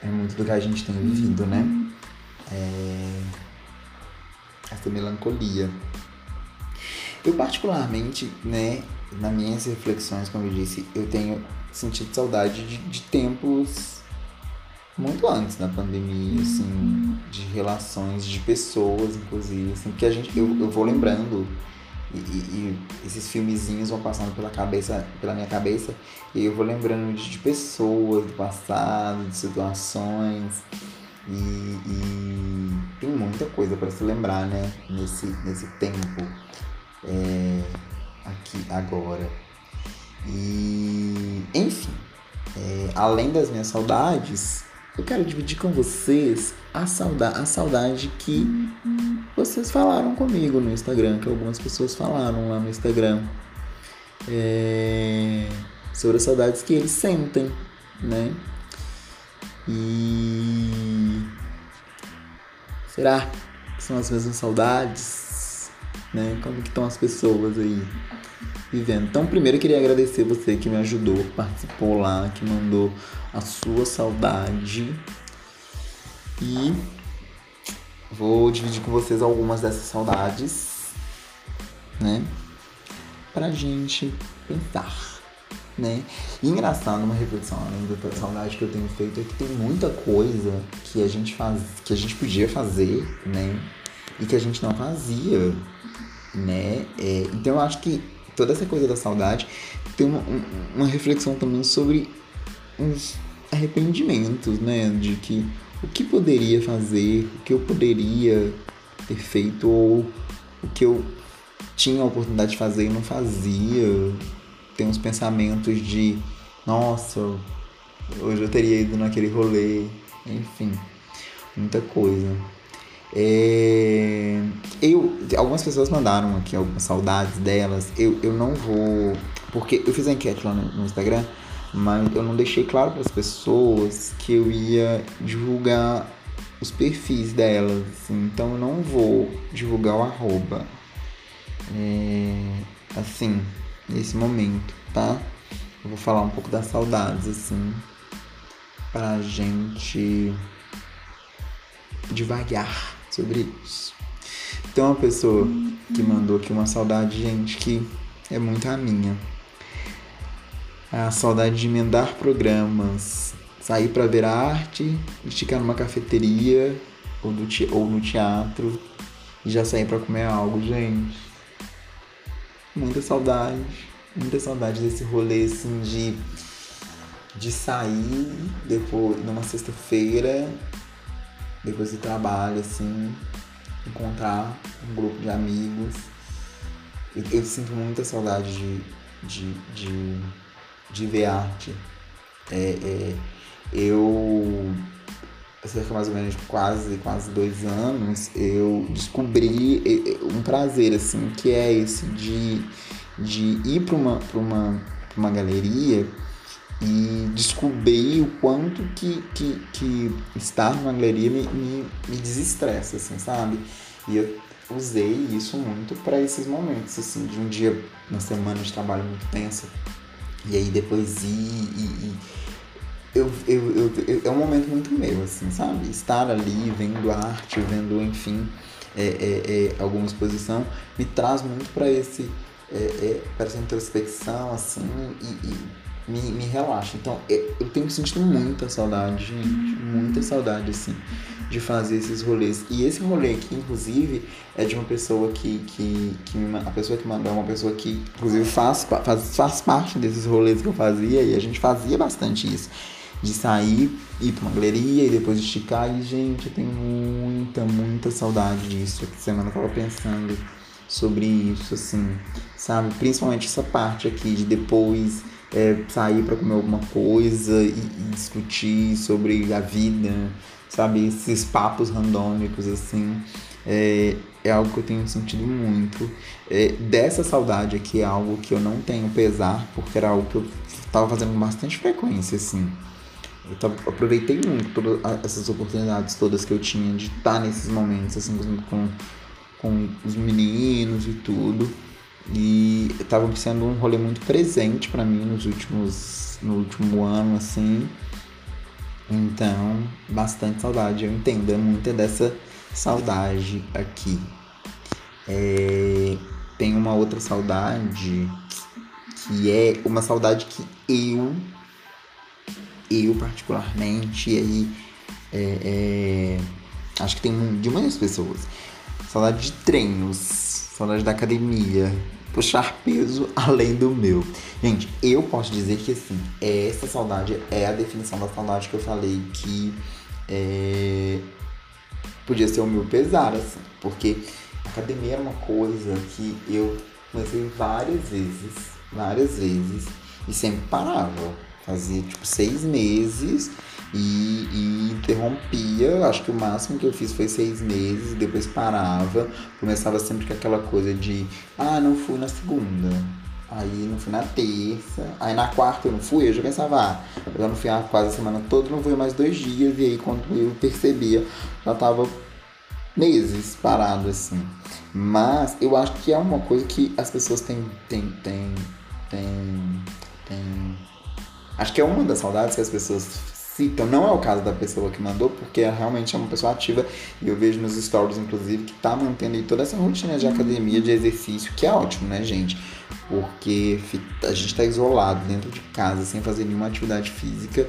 É muito do que a gente tem vivido, né? é, essa melancolia. Eu particularmente, né, nas minhas reflexões, como eu disse, eu tenho sentido saudade de, de tempos muito antes da pandemia, assim, de relações, de pessoas, inclusive, assim, porque a gente, eu, eu vou lembrando e, e, esses filmezinhos vão passando pela cabeça, pela minha cabeça, e eu vou lembrando de, de pessoas do passado, de situações, e, e, tem muita coisa para se lembrar, né, nesse, nesse tempo é, aqui agora. E enfim, é, além das minhas saudades, eu quero dividir com vocês a, sauda a saudade que vocês falaram comigo no Instagram, que algumas pessoas falaram lá no Instagram. É, sobre as saudades que eles sentem, né? E será que são as mesmas saudades? Né? Como que estão as pessoas aí vivendo? Então, primeiro eu queria agradecer você que me ajudou, participou lá, que mandou a sua saudade. E vou dividir com vocês algumas dessas saudades, né? Pra gente pensar né? E engraçado, uma reflexão além da saudade que eu tenho feito é que tem muita coisa que a gente faz, que a gente podia fazer, né? E que a gente não fazia, né? É, então eu acho que toda essa coisa da saudade tem uma, uma reflexão também sobre uns arrependimentos, né? De que o que poderia fazer, o que eu poderia ter feito ou o que eu tinha a oportunidade de fazer e não fazia, tem uns pensamentos de nossa, hoje eu teria ido naquele rolê, enfim, muita coisa. É, eu, algumas pessoas mandaram aqui algumas saudades delas. Eu, eu não vou. Porque eu fiz a enquete lá no, no Instagram, mas eu não deixei claro para as pessoas que eu ia divulgar os perfis delas. Assim, então eu não vou divulgar o arroba. É, assim, nesse momento, tá? Eu vou falar um pouco das saudades, assim, pra gente devagar sobre isso. Tem uma pessoa que mandou aqui uma saudade, gente, que é muito a minha. A saudade de emendar programas, sair para ver arte, esticar numa cafeteria ou, do ou no teatro e já sair para comer algo, gente muita saudade, muita saudade desse rolê assim de, de sair depois numa sexta-feira, depois do trabalho, assim, encontrar um grupo de amigos. Eu, eu sinto muita saudade de, de, de, de ver arte. É, é, eu cerca mais ou menos quase, quase dois anos, eu descobri um prazer, assim, que é esse de, de ir para uma, uma, uma galeria e descobrir o quanto que, que, que estar numa galeria me, me, me desestressa, assim, sabe? E eu usei isso muito para esses momentos, assim, de um dia, uma semana de trabalho muito tensa, e aí depois ir e, e eu, eu, eu, é um momento muito meu, assim, sabe? Estar ali, vendo arte, vendo, enfim, é, é, é, alguma exposição, me traz muito para esse, é, é, para essa introspecção, assim, e, e me, me relaxa. Então, é, eu tenho sentido muita saudade, gente, muita saudade, assim, de fazer esses rolês. E esse rolê aqui, inclusive, é de uma pessoa que, que, que me, a pessoa que mandou é uma pessoa que, inclusive, faz, faz, faz parte desses rolês que eu fazia, e a gente fazia bastante isso de sair, ir pra uma galeria e depois esticar. E, gente, eu tenho muita, muita saudade disso. Essa semana eu tava pensando sobre isso, assim, sabe? Principalmente essa parte aqui de depois é, sair para comer alguma coisa e, e, discutir sobre a vida, sabe? Esses papos randômicos, assim. É, é algo que eu tenho sentido muito. É, dessa saudade aqui é algo que eu não tenho pesar, porque era algo que eu tava fazendo com bastante frequência, assim. Eu tava, aproveitei muito todas essas oportunidades todas que eu tinha de estar nesses momentos, assim, com, com os meninos e tudo. E estava sendo um rolê muito presente para mim nos últimos, no último ano, assim. Então, bastante saudade. Eu entendo é muita dessa saudade aqui. É, tem uma outra saudade que é uma saudade que eu, eu particularmente, e aí é, é, acho que tem de muitas pessoas. Saudade de treinos, saudade da academia, puxar peso além do meu. Gente, eu posso dizer que assim, essa saudade é a definição da saudade que eu falei que é, podia ser o meu pesar, assim, porque academia era uma coisa que eu comecei várias vezes, várias vezes, e sempre parava. Fazia tipo seis meses e, e, interrompia. Acho que o máximo que eu fiz foi seis meses, depois parava. Começava sempre com aquela coisa de ah, não fui na segunda. Aí não fui na terça. Aí na quarta eu não fui, eu já pensava, ah, eu não fui a quase a semana toda, não fui mais dois dias. E aí quando eu percebia, já tava meses parado assim. Mas eu acho que é uma coisa que as pessoas têm. têm, têm, têm, têm... Acho que é uma das saudades que as pessoas citam. Não é o caso da pessoa que mandou, porque é realmente é uma pessoa ativa. E eu vejo nos stories, inclusive, que tá mantendo toda essa rotina de academia, de exercício, que é ótimo, né, gente? Porque a gente tá isolado dentro de casa, sem fazer nenhuma atividade física.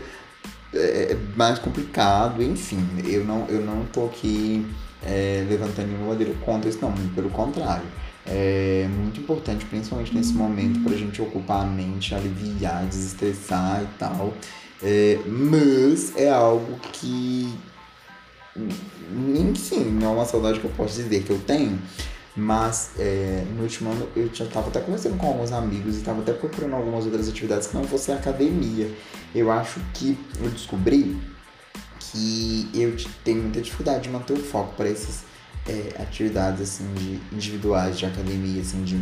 É, é mais complicado, enfim. Eu não, eu não tô aqui é, levantando nenhuma bandeira contra isso, não, pelo contrário. É muito importante, principalmente nesse momento, para a gente ocupar a mente, aliviar, desestressar e tal. É, mas é algo que. Enfim, não é uma saudade que eu posso dizer que eu tenho. Mas é, no último ano eu já estava até conversando com alguns amigos e estava até procurando algumas outras atividades que não fosse academia. Eu acho que eu descobri que eu tenho muita dificuldade de manter o foco para essas é, atividades assim de individuais de academia, assim, de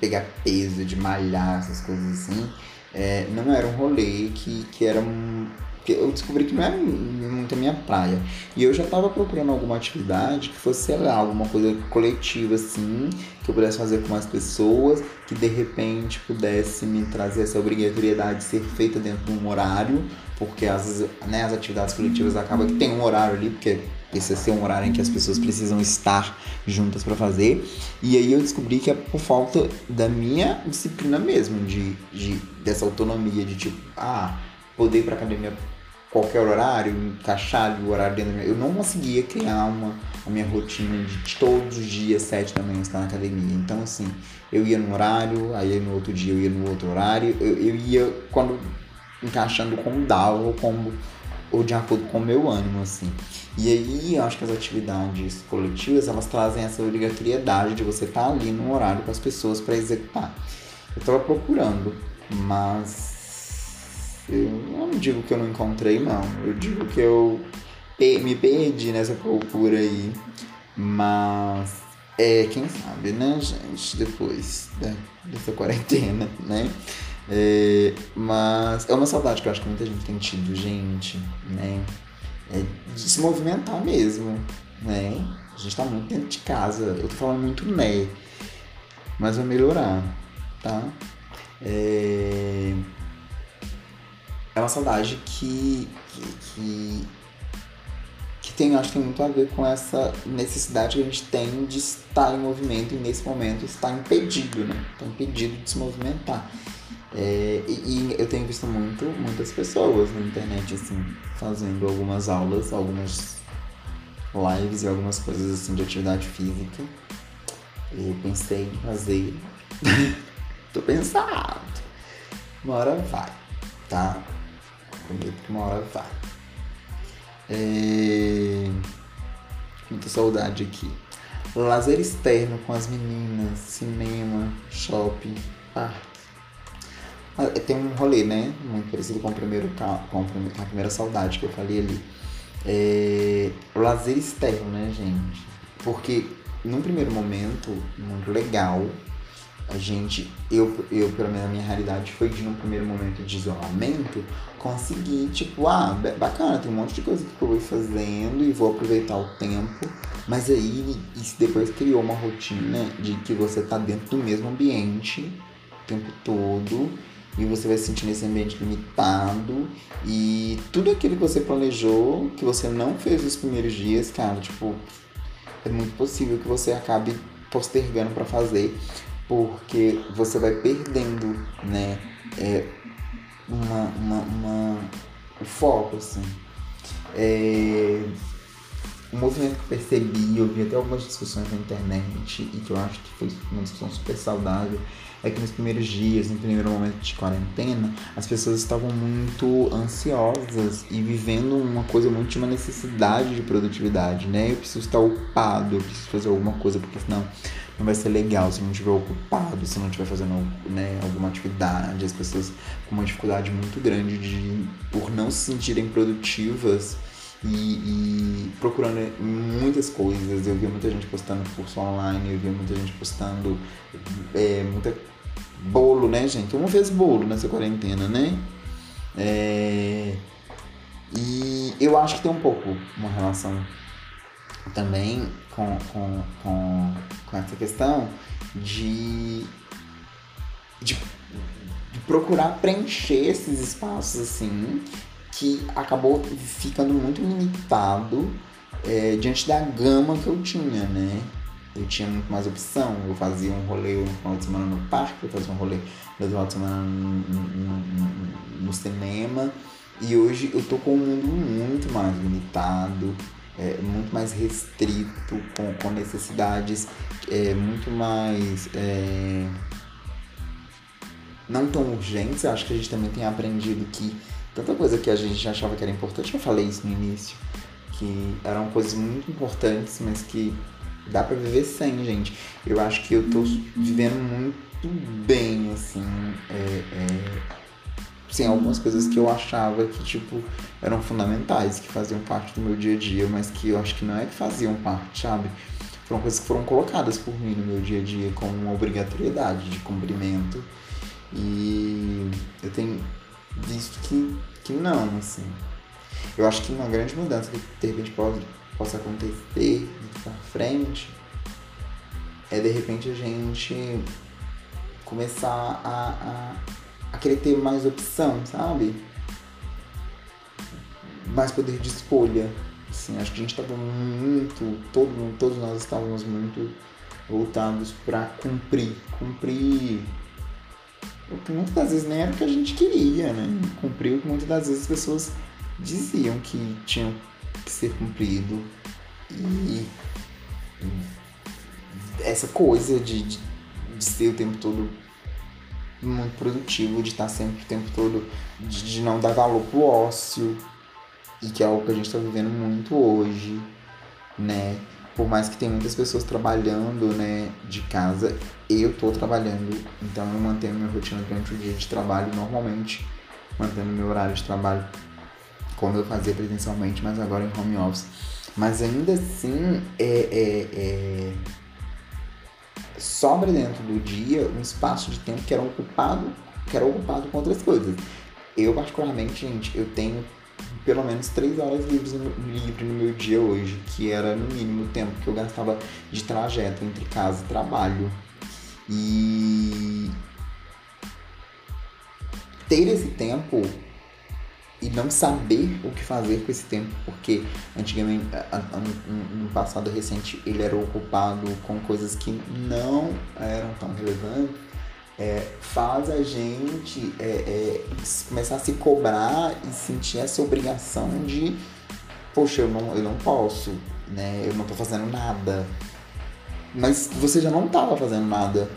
pegar peso, de malhar, essas coisas assim. É, não era um rolê que, que era um, eu descobri que não era muito a minha praia. E eu já estava procurando alguma atividade que fosse, sei lá, alguma coisa coletiva, assim, que eu pudesse fazer com mais pessoas, que de repente pudesse me trazer essa obrigatoriedade de ser feita dentro de um horário, porque as, né, as atividades coletivas acabam que tem um horário ali, porque esse é um horário em que as pessoas precisam estar juntas para fazer. E aí eu descobri que é por falta da minha disciplina mesmo, de, de dessa autonomia, de tipo, ah, poder ir pra academia qualquer horário, encaixar o horário dentro da minha... Eu não conseguia criar uma, a minha rotina de todos os dias, sete da manhã, estar na academia. Então, assim, eu ia num horário, aí no outro dia eu ia no outro horário. Eu, eu ia quando encaixando como dava ou como ou de acordo com o meu ânimo, assim. E aí, eu acho que as atividades coletivas, elas trazem essa obrigatoriedade de você estar ali no horário com as pessoas para executar. Eu estava procurando, mas eu não digo que eu não encontrei, não. Eu digo que eu me perdi nessa procura aí. Mas é, quem sabe, né, gente? Depois dessa quarentena, né? É, mas é uma saudade que eu acho que muita gente tem tido, gente, né? É de se movimentar mesmo, né? A gente tá muito dentro de casa. Eu tô falando muito né, mas vai melhorar, tá? É é uma saudade que, que, que, que tem, acho que tem muito a ver com essa necessidade que a gente tem de estar em movimento e nesse momento estar impedido, né? Está impedido de se movimentar. É, e, e, eu tenho visto muito, muitas pessoas na internet, assim, fazendo algumas aulas, algumas lives e algumas coisas assim de atividade física. Eu pensei em fazer. Tô pensado. Uma hora vai, tá? Prometo que uma hora vai. É... Muita saudade aqui. Lazer externo com as meninas, cinema, shopping, parque. Ah, tem um rolê, né? Muito parecido com, o primeiro, com a primeira saudade que eu falei ali. É... Lazer externo, né, gente? Porque num primeiro momento, muito legal, a gente, eu, eu pelo menos a minha realidade foi de num primeiro momento de isolamento, conseguir, tipo, ah, bacana, tem um monte de coisa que eu vou fazendo e vou aproveitar o tempo. Mas aí isso depois criou uma rotina de que você tá dentro do mesmo ambiente o tempo todo e você vai se sentir nesse ambiente limitado e tudo aquilo que você planejou, que você não fez nos primeiros dias, cara, tipo, é muito possível que você acabe postergando para fazer, porque você vai perdendo, né, é, uma, uma, uma, o foco, assim. É, o movimento que eu percebi, eu vi até algumas discussões na internet e que eu acho que foi uma discussão super saudável, é que nos primeiros dias, no primeiro momento de quarentena, as pessoas estavam muito ansiosas e vivendo uma coisa muito uma necessidade de produtividade, né? Eu preciso estar ocupado, eu preciso fazer alguma coisa, porque senão não vai ser legal se não estiver ocupado, se não estiver fazendo né, alguma atividade. As pessoas com uma dificuldade muito grande de por não se sentirem produtivas e, e, procurando muitas coisas. Eu via muita gente postando curso online, eu via muita gente postando é, muita bolo, né, gente? Uma vez bolo nessa quarentena, né? É, e eu acho que tem um pouco uma relação também com, com, com, com essa questão de, de, de procurar preencher esses espaços assim que acabou ficando muito limitado é, diante da gama que eu tinha, né? Eu tinha muito mais opção. Eu fazia um rolê no final de semana no parque, eu fazia um rolê no final de semana no, no, no, cinema. E hoje eu tô com um mundo muito mais limitado, é, muito mais restrito, com, com necessidades é, muito mais. É, não tão urgentes. Eu acho que a gente também tem aprendido que tanta coisa que a gente achava que era importante, eu falei isso no início, que eram coisas muito importantes, mas que dá para viver sem, gente. Eu acho que eu tô vivendo muito bem, assim, é, é, sem algumas coisas que eu achava que, tipo, eram fundamentais, que faziam parte do meu dia a dia, mas que eu acho que não é que faziam parte, sabe? Foram coisas que foram colocadas por mim no meu dia a dia como uma obrigatoriedade de cumprimento. E eu tenho visto que, que não, assim. Eu acho que uma grande mudança que de repente pode, possa acontecer pra frente é de repente a gente começar a, a, a querer ter mais opção, sabe? Mais poder de escolha. Assim, acho que a gente estava muito, todo, todos nós estávamos muito voltados para cumprir, cumprir muitas das vezes nem era o que a gente queria, né? Cumprir o que muitas das vezes as pessoas diziam que tinham que ser cumprido. E essa coisa de, de, de ser o tempo todo muito produtivo, de estar sempre o tempo todo, de, de não dar valor pro ócio, e que é algo que a gente está vivendo muito hoje, né? Por mais que tenha muitas pessoas trabalhando, né, de casa, eu tô trabalhando, então eu mantenho minha rotina durante o dia de trabalho normalmente, mantendo meu horário de trabalho como eu fazia presencialmente, mas agora em home office. Mas ainda assim, é, é, é... sobra dentro do dia um espaço de tempo que era ocupado, que era ocupado com outras coisas. Eu particularmente, gente, eu tenho pelo menos três horas livres no, livre no meu dia hoje, que era no mínimo o tempo que eu gastava de trajeto entre casa e trabalho. E ter esse tempo e não saber o que fazer com esse tempo, porque antigamente, no passado recente, ele era ocupado com coisas que não eram tão relevantes é, faz a gente é, é, começar a se cobrar e sentir essa obrigação de, poxa, eu não, eu não posso, né? Eu não tô fazendo nada. Mas você já não tava fazendo nada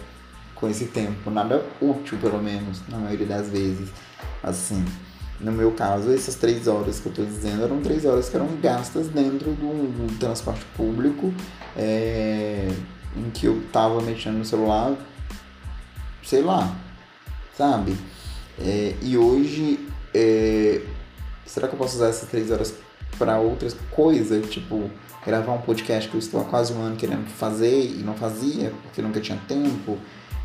com esse tempo, nada útil, pelo menos, na maioria das vezes. Assim, no meu caso, essas três horas que eu tô dizendo eram três horas que eram gastas dentro do, do transporte público, é, em que eu tava mexendo no celular sei lá, sabe? É, e hoje, é, será que eu posso usar essas três horas para outras coisas? Tipo, gravar um podcast que eu estou há quase um ano querendo fazer e não fazia porque nunca tinha tempo.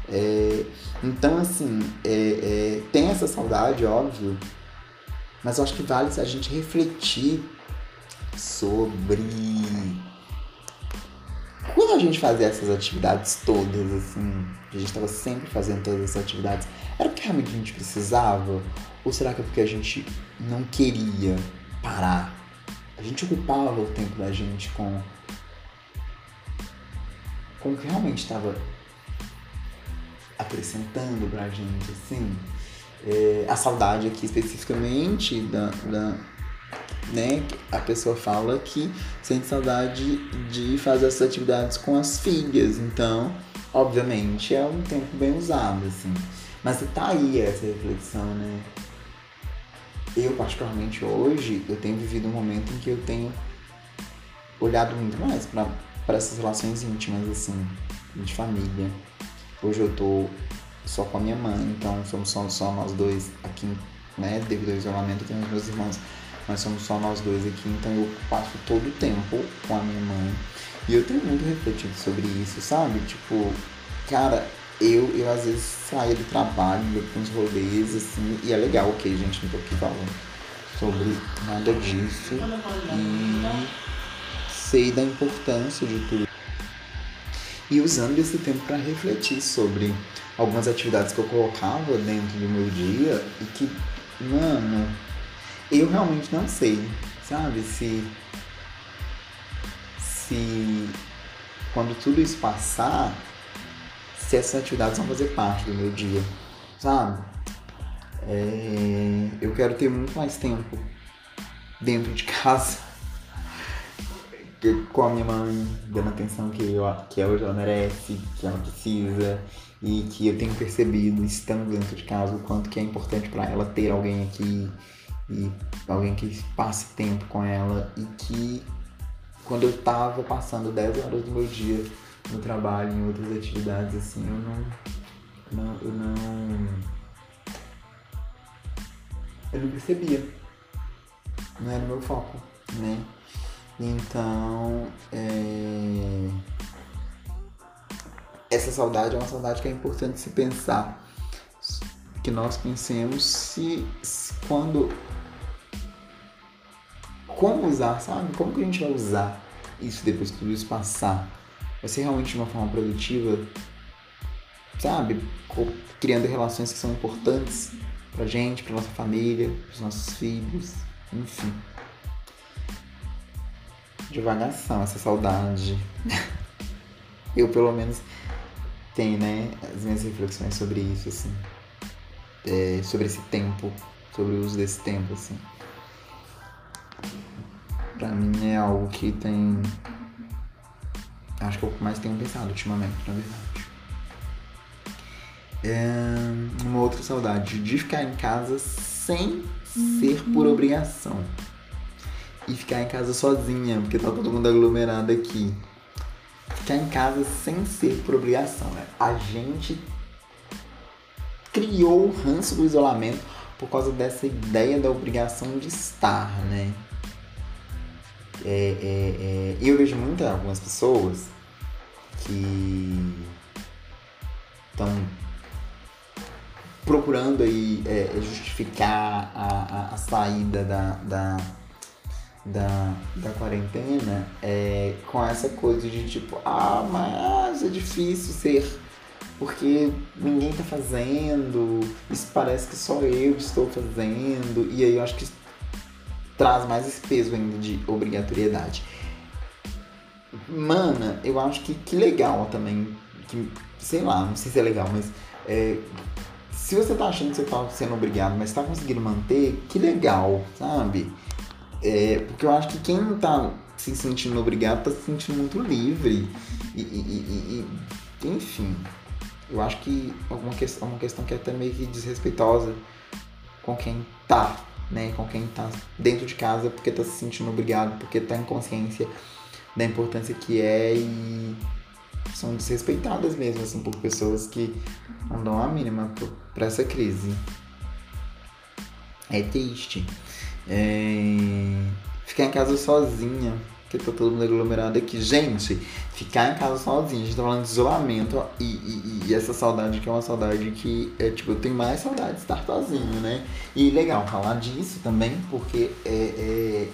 É, então, assim, é, é, tem essa saudade, óbvio, mas eu acho que vale a gente refletir sobre quando a gente fazia essas atividades todas, assim, a gente estava sempre fazendo todas essas atividades, era porque realmente a gente precisava? Ou será que é porque a gente não queria parar? A gente ocupava o tempo da gente com, com o que realmente estava acrescentando pra gente, assim. É, a saudade aqui especificamente da, da né, a pessoa fala que sente saudade de fazer essas atividades com as filhas. Então, obviamente, é um tempo bem usado, assim. Mas tá aí essa reflexão, né? Eu, particularmente hoje, eu tenho vivido um momento em que eu tenho olhado muito mais para essas relações íntimas, assim, de família. Hoje eu tô só com a minha mãe, então somos só, só nós dois aqui, né? Devido ao isolamento, eu tenho os meus irmãos nós somos só nós dois aqui, então eu passo todo o tempo com a minha mãe. E eu tenho muito refletido sobre isso, sabe? Tipo, cara, eu, eu às vezes saio do trabalho, vou pra uns rolês, assim, e é legal, ok, gente, não tô aqui falando sobre nada disso. E sei da importância de tudo. E usando esse tempo para refletir sobre algumas atividades que eu colocava dentro do meu dia e que, mano, eu realmente não sei, sabe? Se. Se. Quando tudo isso passar, se essas atividades vão fazer parte do meu dia, sabe? É, eu quero ter muito mais tempo dentro de casa com a minha mãe, dando atenção que, eu, que hoje ela merece, que ela precisa e que eu tenho percebido estando dentro de casa o quanto que é importante para ela ter alguém aqui e alguém que passe tempo com ela e que quando eu tava passando 10 horas do meu dia no trabalho, em outras atividades assim, eu não, não eu não eu não percebia. Não era o meu foco, né? Então, é... essa saudade é uma saudade que é importante se pensar. Que nós pensemos se, se quando como usar, sabe? Como que a gente vai usar isso depois que tudo isso passar? Vai ser realmente de uma forma produtiva, sabe? Criando relações que são importantes pra gente, pra nossa família, pros nossos filhos, enfim. Devagação, essa saudade. Eu, pelo menos, tenho, né, as minhas reflexões sobre isso, assim. É, sobre esse tempo, sobre o uso desse tempo, assim pra mim é algo que tem. Acho que é que mais tenho pensado ultimamente, na verdade. É uma outra saudade de ficar em casa sem ser por obrigação. E ficar em casa sozinha, porque tá todo mundo aglomerado aqui. Ficar em casa sem ser por obrigação, né? A gente criou o ranço do isolamento por causa dessa ideia da obrigação de estar, né? É, é, é, eu vejo muitas algumas pessoas que estão procurando aí é, justificar a, a, a, saída da, da, da, da quarentena é, com essa coisa de tipo, ah, mas é difícil ser porque ninguém tá fazendo, isso parece que só eu estou fazendo, e aí eu acho que traz mais esse peso ainda de obrigatoriedade. Mana, eu acho que, que legal também. Que, sei lá, não sei se é legal, mas é, se você tá achando que você tá sendo obrigado, mas tá conseguindo manter, que legal, sabe? É, porque eu acho que quem tá se sentindo obrigado tá se sentindo muito livre. E, e, e, e enfim, eu acho que é uma questão, uma questão que é até meio que desrespeitosa com quem tá né, com quem está dentro de casa porque está se sentindo obrigado, porque está em consciência da importância que é e são desrespeitadas mesmo, assim, por pessoas que não dão a mínima para essa crise. É triste. É... Ficar em casa sozinha que tá todo mundo aglomerado aqui. Gente, ficar em casa sozinho, a gente tá falando de isolamento e, e, e, essa saudade que é uma saudade que é tipo, eu tenho mais saudade de estar sozinho, né? E legal falar disso também, porque é, é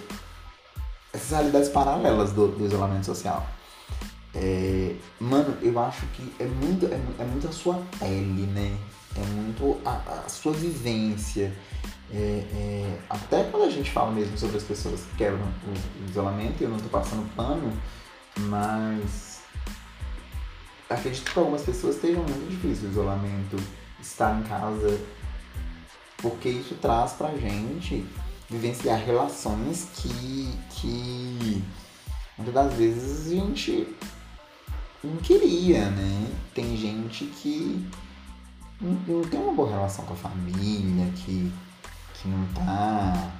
essas realidades paralelas do, do isolamento social. É, mano, eu acho que é muito, é, é muito a sua pele, né? É muito a, a sua vivência. É, é, até quando a gente fala mesmo sobre as pessoas que quebram o, isolamento, eu não tô passando pano, mas acredito que algumas pessoas esteja muito difícil o isolamento, estar em casa, porque isso traz pra gente vivenciar relações que, que muitas das vezes a gente não queria, né? Tem gente que não, não tem uma boa relação com a família, que, que não tá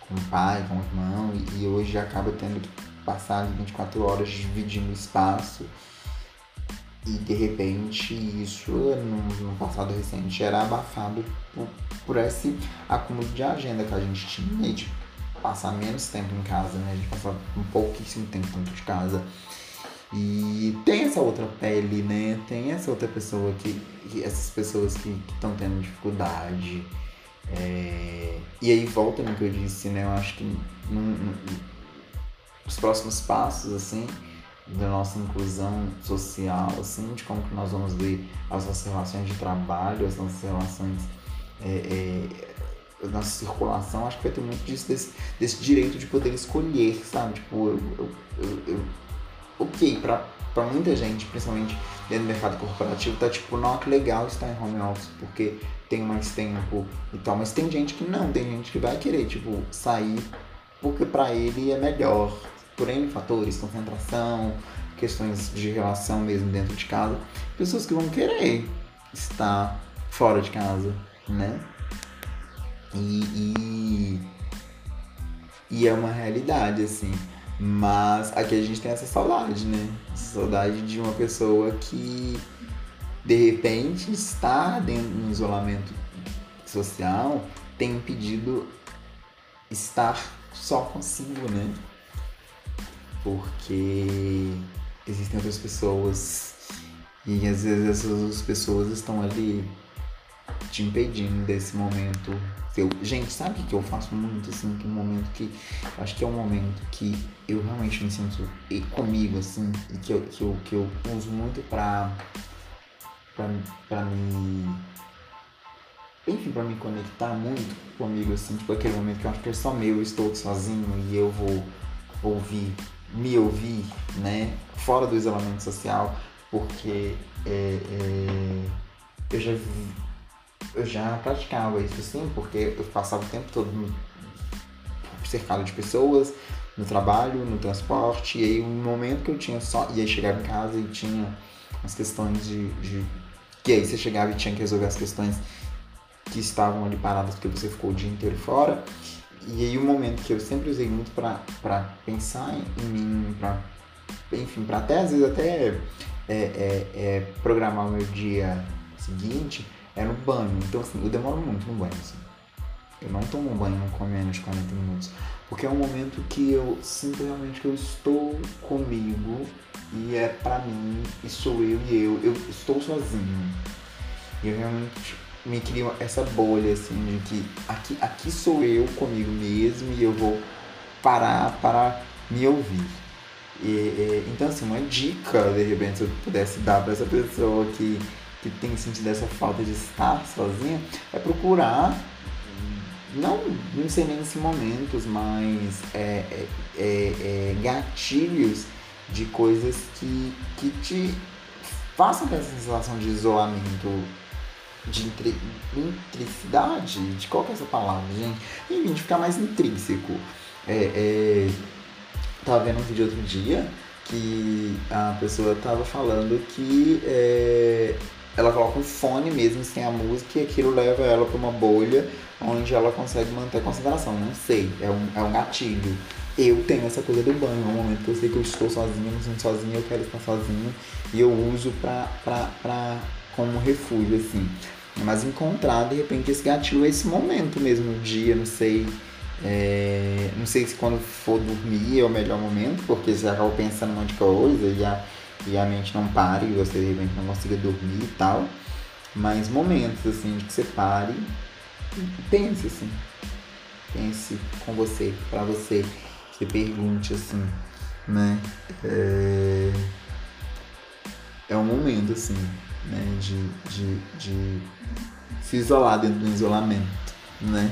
com o pai, com o irmão, e, e hoje acaba tendo que passar 24 horas dividindo espaço. E de repente isso no, no passado recente era abafado por, por esse acúmulo de agenda que a gente tinha de passar menos tempo em casa, né? A gente passava um pouquíssimo tempo dentro de casa. E tem essa outra pele, né? Tem essa outra pessoa que. que essas pessoas que estão tendo dificuldade. É... E aí volta no que eu disse, né? Eu acho que os próximos passos, assim, da nossa inclusão social, assim, de como que nós vamos ver as nossas relações de trabalho, as nossas relações, é, é, nossa circulação, acho que vai ter muito disso, desse, desse direito de poder escolher, sabe? Tipo, eu, eu, eu, eu ok, pra, pra muita gente, principalmente dentro do mercado corporativo, tá tipo, não, que legal estar em home office, porque tem mais tempo e tal, mas tem gente que não, tem gente que vai querer, tipo, sair porque para ele é melhor, por N fatores, concentração, questões de relação mesmo dentro de casa, pessoas que vão querer estar fora de casa, né? E, e, e é uma realidade, assim. Mas aqui a gente tem essa saudade, né? Saudade de uma pessoa que de repente está dentro de isolamento social tem impedido estar só consigo, né? porque existem outras pessoas e às vezes essas pessoas estão ali te impedindo desse momento. Eu, gente, sabe o que eu faço muito assim? Que um momento que. Acho que é um momento que eu realmente me sinto comigo, assim, e que eu, que eu, que eu uso muito pra. Pra, pra me. Enfim, pra me conectar muito comigo, assim, tipo aquele momento que eu acho que é só meu, eu estou sozinho e eu vou ouvir me ouvir, né, fora do isolamento social, porque é, é, eu já eu já praticava isso sim, porque eu passava o tempo todo cercado de pessoas, no trabalho, no transporte, e aí um momento que eu tinha só, e aí chegava em casa e tinha as questões de, de que aí você chegava e tinha que resolver as questões que estavam ali paradas porque você ficou o dia inteiro fora. E aí um momento que eu sempre usei muito para pensar em mim, para enfim, para até às vezes até é, é, é, programar o meu dia seguinte, é no banho. Então assim, eu demoro muito no banho, assim. Eu não tomo banho com menos de 40 minutos. Porque é um momento que eu sinto realmente que eu estou comigo e é pra mim, e sou eu e eu, eu estou sozinho. E eu realmente me cria essa bolha, assim, de que aqui, aqui sou eu comigo mesmo e eu vou parar para me ouvir. E, e, então, assim, uma dica, de repente, se eu pudesse dar para essa pessoa que, que tem sentido essa falta de estar sozinha, é procurar, não, não sei nem se momentos, mas é, é, é, é, gatilhos de coisas que, que te façam ter essa sensação de isolamento de intri, intricidade, de qual que é essa palavra, gente? Enfim, de ficar mais intrínseco. É, é, tava vendo um vídeo outro dia que a pessoa tava falando que é, ela coloca um fone mesmo sem a música e aquilo leva ela para uma bolha onde ela consegue manter a concentração. Não sei, é um, é um gatilho. Eu tenho essa coisa do banho, é um momento que eu sei que eu estou sozinha, me sinto sozinha, eu quero estar sozinho e eu uso pra, pra, pra, como refúgio, assim. Mas encontrar, de repente, esse gatilho, esse momento mesmo no dia, não sei. É, não sei se quando for dormir é o melhor momento, porque você acaba pensando um monte de coisa e a, e a mente não para e você de repente não consiga dormir e tal. Mas momentos assim de que você pare e pense assim. Pense com você, para você. Você pergunte assim, né? É, é um momento, assim, né? De, de, de se isolar dentro do isolamento, né?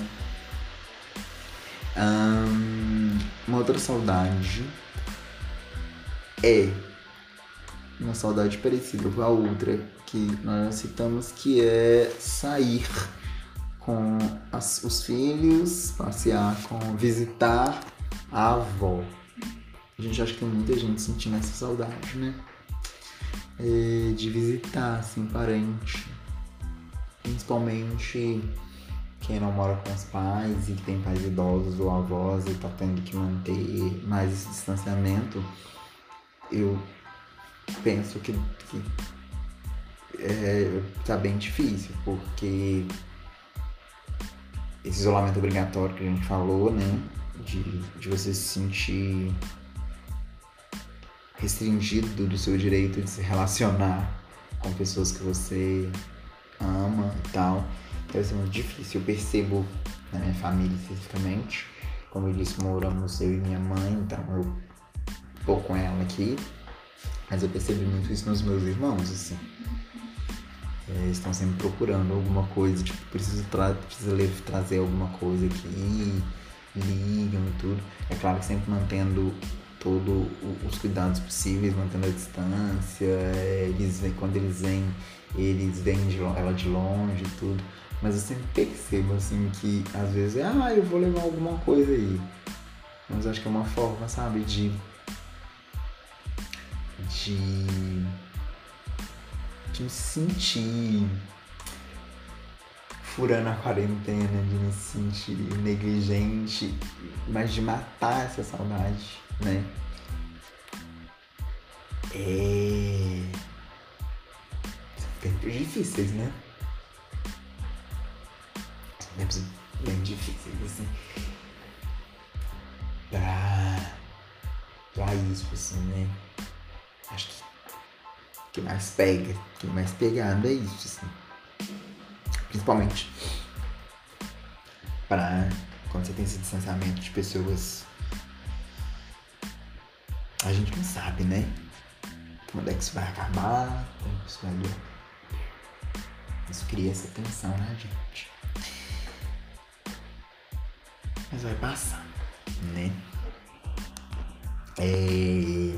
uma outra saudade é uma saudade parecida com a outra que nós citamos, que é sair com as, os filhos, passear com, visitar a avó. A gente acha que tem muita gente sentindo essa saudade, né? É, de visitar, assim, parente. Principalmente quem não mora com os pais e tem pais idosos ou avós e tá tendo que manter mais esse distanciamento, eu penso que, que é, tá bem difícil, porque esse isolamento obrigatório que a gente falou, né? De, de você se sentir restringido do seu direito de se relacionar com pessoas que você ama e tal deve ser muito difícil. Eu percebo na minha família especificamente, como eu disse, moramos eu e minha mãe, então eu tô com ela aqui, mas eu percebi muito isso nos meus irmãos, assim. Eles estão sempre procurando alguma coisa, tipo, preciso, tra preciso trazer alguma coisa aqui, ligam e tudo. É claro que sempre mantendo todos os cuidados possíveis, mantendo a distância. Eles vêm, quando eles vêm, eles vêm de, ela de longe e tudo. Mas eu sempre percebo, assim, que às vezes é, ah, eu vou levar alguma coisa aí. Mas acho que é uma forma, sabe, de. de. de me sentir furando a quarentena, de me sentir negligente, mas de matar essa saudade, né? É. Tempos difíceis, né? tempos bem difíceis, assim. Pra, pra isso, assim, né? Acho que o que mais pega, o que mais pegado é isso, assim. Principalmente para quando você tem esse distanciamento de pessoas. A gente não sabe, né? Quando é que isso vai acabar, quando isso vai durar. Isso cria essa tensão, né, gente? Mas vai passar, né? É...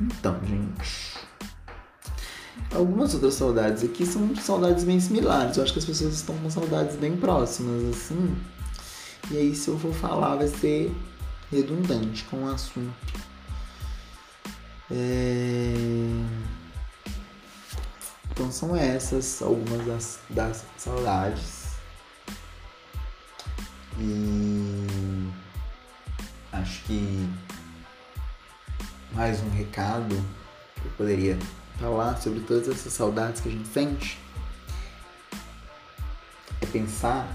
Então, gente. Algumas outras saudades aqui são saudades bem similares. Eu acho que as pessoas estão com saudades bem próximas, assim. E aí, se eu for falar, vai ser redundante com o assunto. É... Então, são essas algumas das, das saudades. E acho que mais um recado que eu poderia falar sobre todas essas saudades que a gente sente é pensar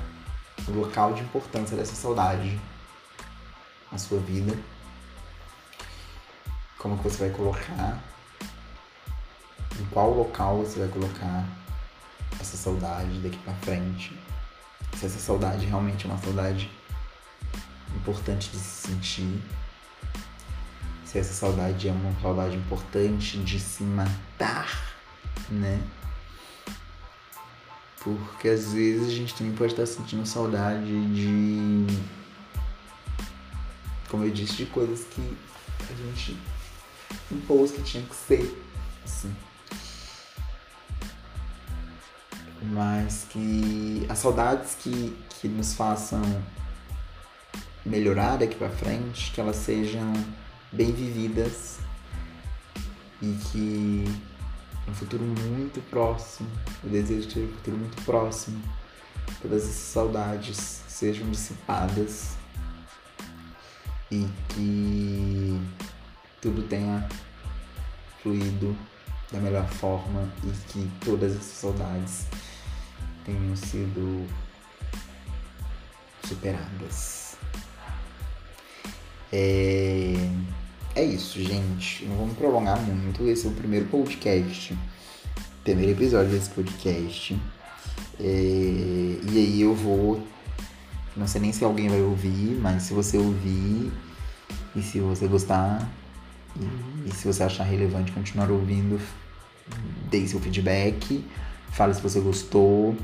no local de importância dessa saudade na sua vida. Como que você vai colocar, em qual local você vai colocar essa saudade daqui para frente se essa saudade realmente é uma saudade importante de se sentir, se essa saudade é uma saudade importante de se matar, né? Porque às vezes a gente também pode estar sentindo saudade de. Como eu disse, de coisas que a gente impôs que tinha que ser. Assim. mas que as saudades que, que nos façam melhorar daqui para frente, que elas sejam bem vividas e que um futuro muito próximo, eu desejo seja um futuro muito próximo, todas essas saudades sejam dissipadas e que tudo tenha fluído da melhor forma e que todas essas saudades tenham sido superadas. É, é isso, gente. Não vamos prolongar muito. Esse é o primeiro podcast, primeiro episódio desse podcast. É, e aí eu vou. Não sei nem se alguém vai ouvir, mas se você ouvir e se você gostar, E, e se você achar relevante continuar ouvindo, dê seu feedback, fale se você gostou.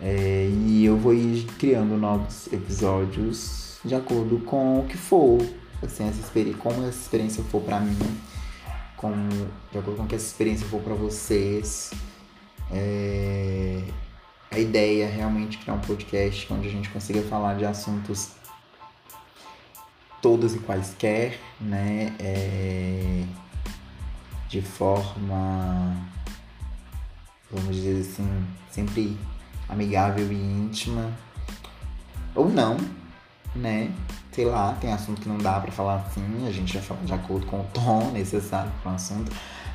É, e eu vou ir criando novos episódios de acordo com o que for. Assim, essa experiência, como essa experiência for para mim, como, de acordo com que essa experiência for para vocês. É, a ideia é realmente criar um podcast onde a gente consiga falar de assuntos todos e quaisquer, né? É, de forma, vamos dizer assim, sempre amigável e íntima. Ou não, né? Sei lá, tem assunto que não dá para falar assim, a gente já fala de acordo com o tom necessário para o assunto.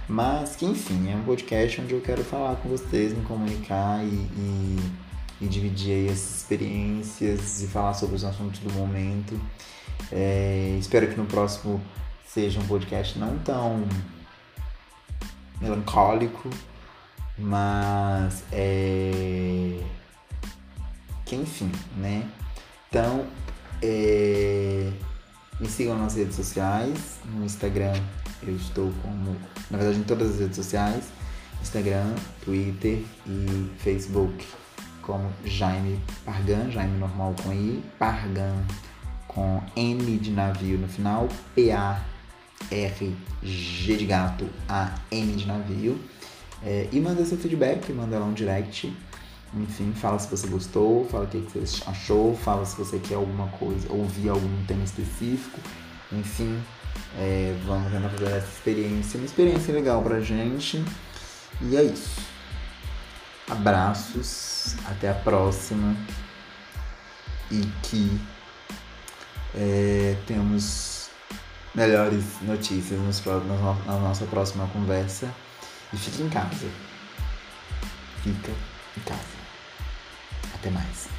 Mas que enfim, é um podcast onde eu quero falar com vocês, me comunicar e, e, e dividir aí essas experiências e falar sobre os assuntos do momento. É, espero que no próximo seja um podcast não tão melancólico, mas é. Que enfim, né? Então, é... me sigam nas redes sociais. No Instagram eu estou como. Na verdade, em todas as redes sociais: Instagram, Twitter e Facebook, como Jaime Pargan, Jaime normal com I, Pargan com N de navio no final, P-A-R-G de gato, A-N de navio. É, e manda seu feedback, manda lá um direct. Enfim, fala se você gostou, fala o que, você achou, fala se você quer alguma coisa, ouvir algum tema específico. Enfim, é, vamos tentar fazer essa experiência, uma experiência legal pra gente. E é isso. Abraços, até a próxima. E que é, temos melhores notícias nos, na nossa próxima conversa. E fique em casa. Fica em casa. Até mais.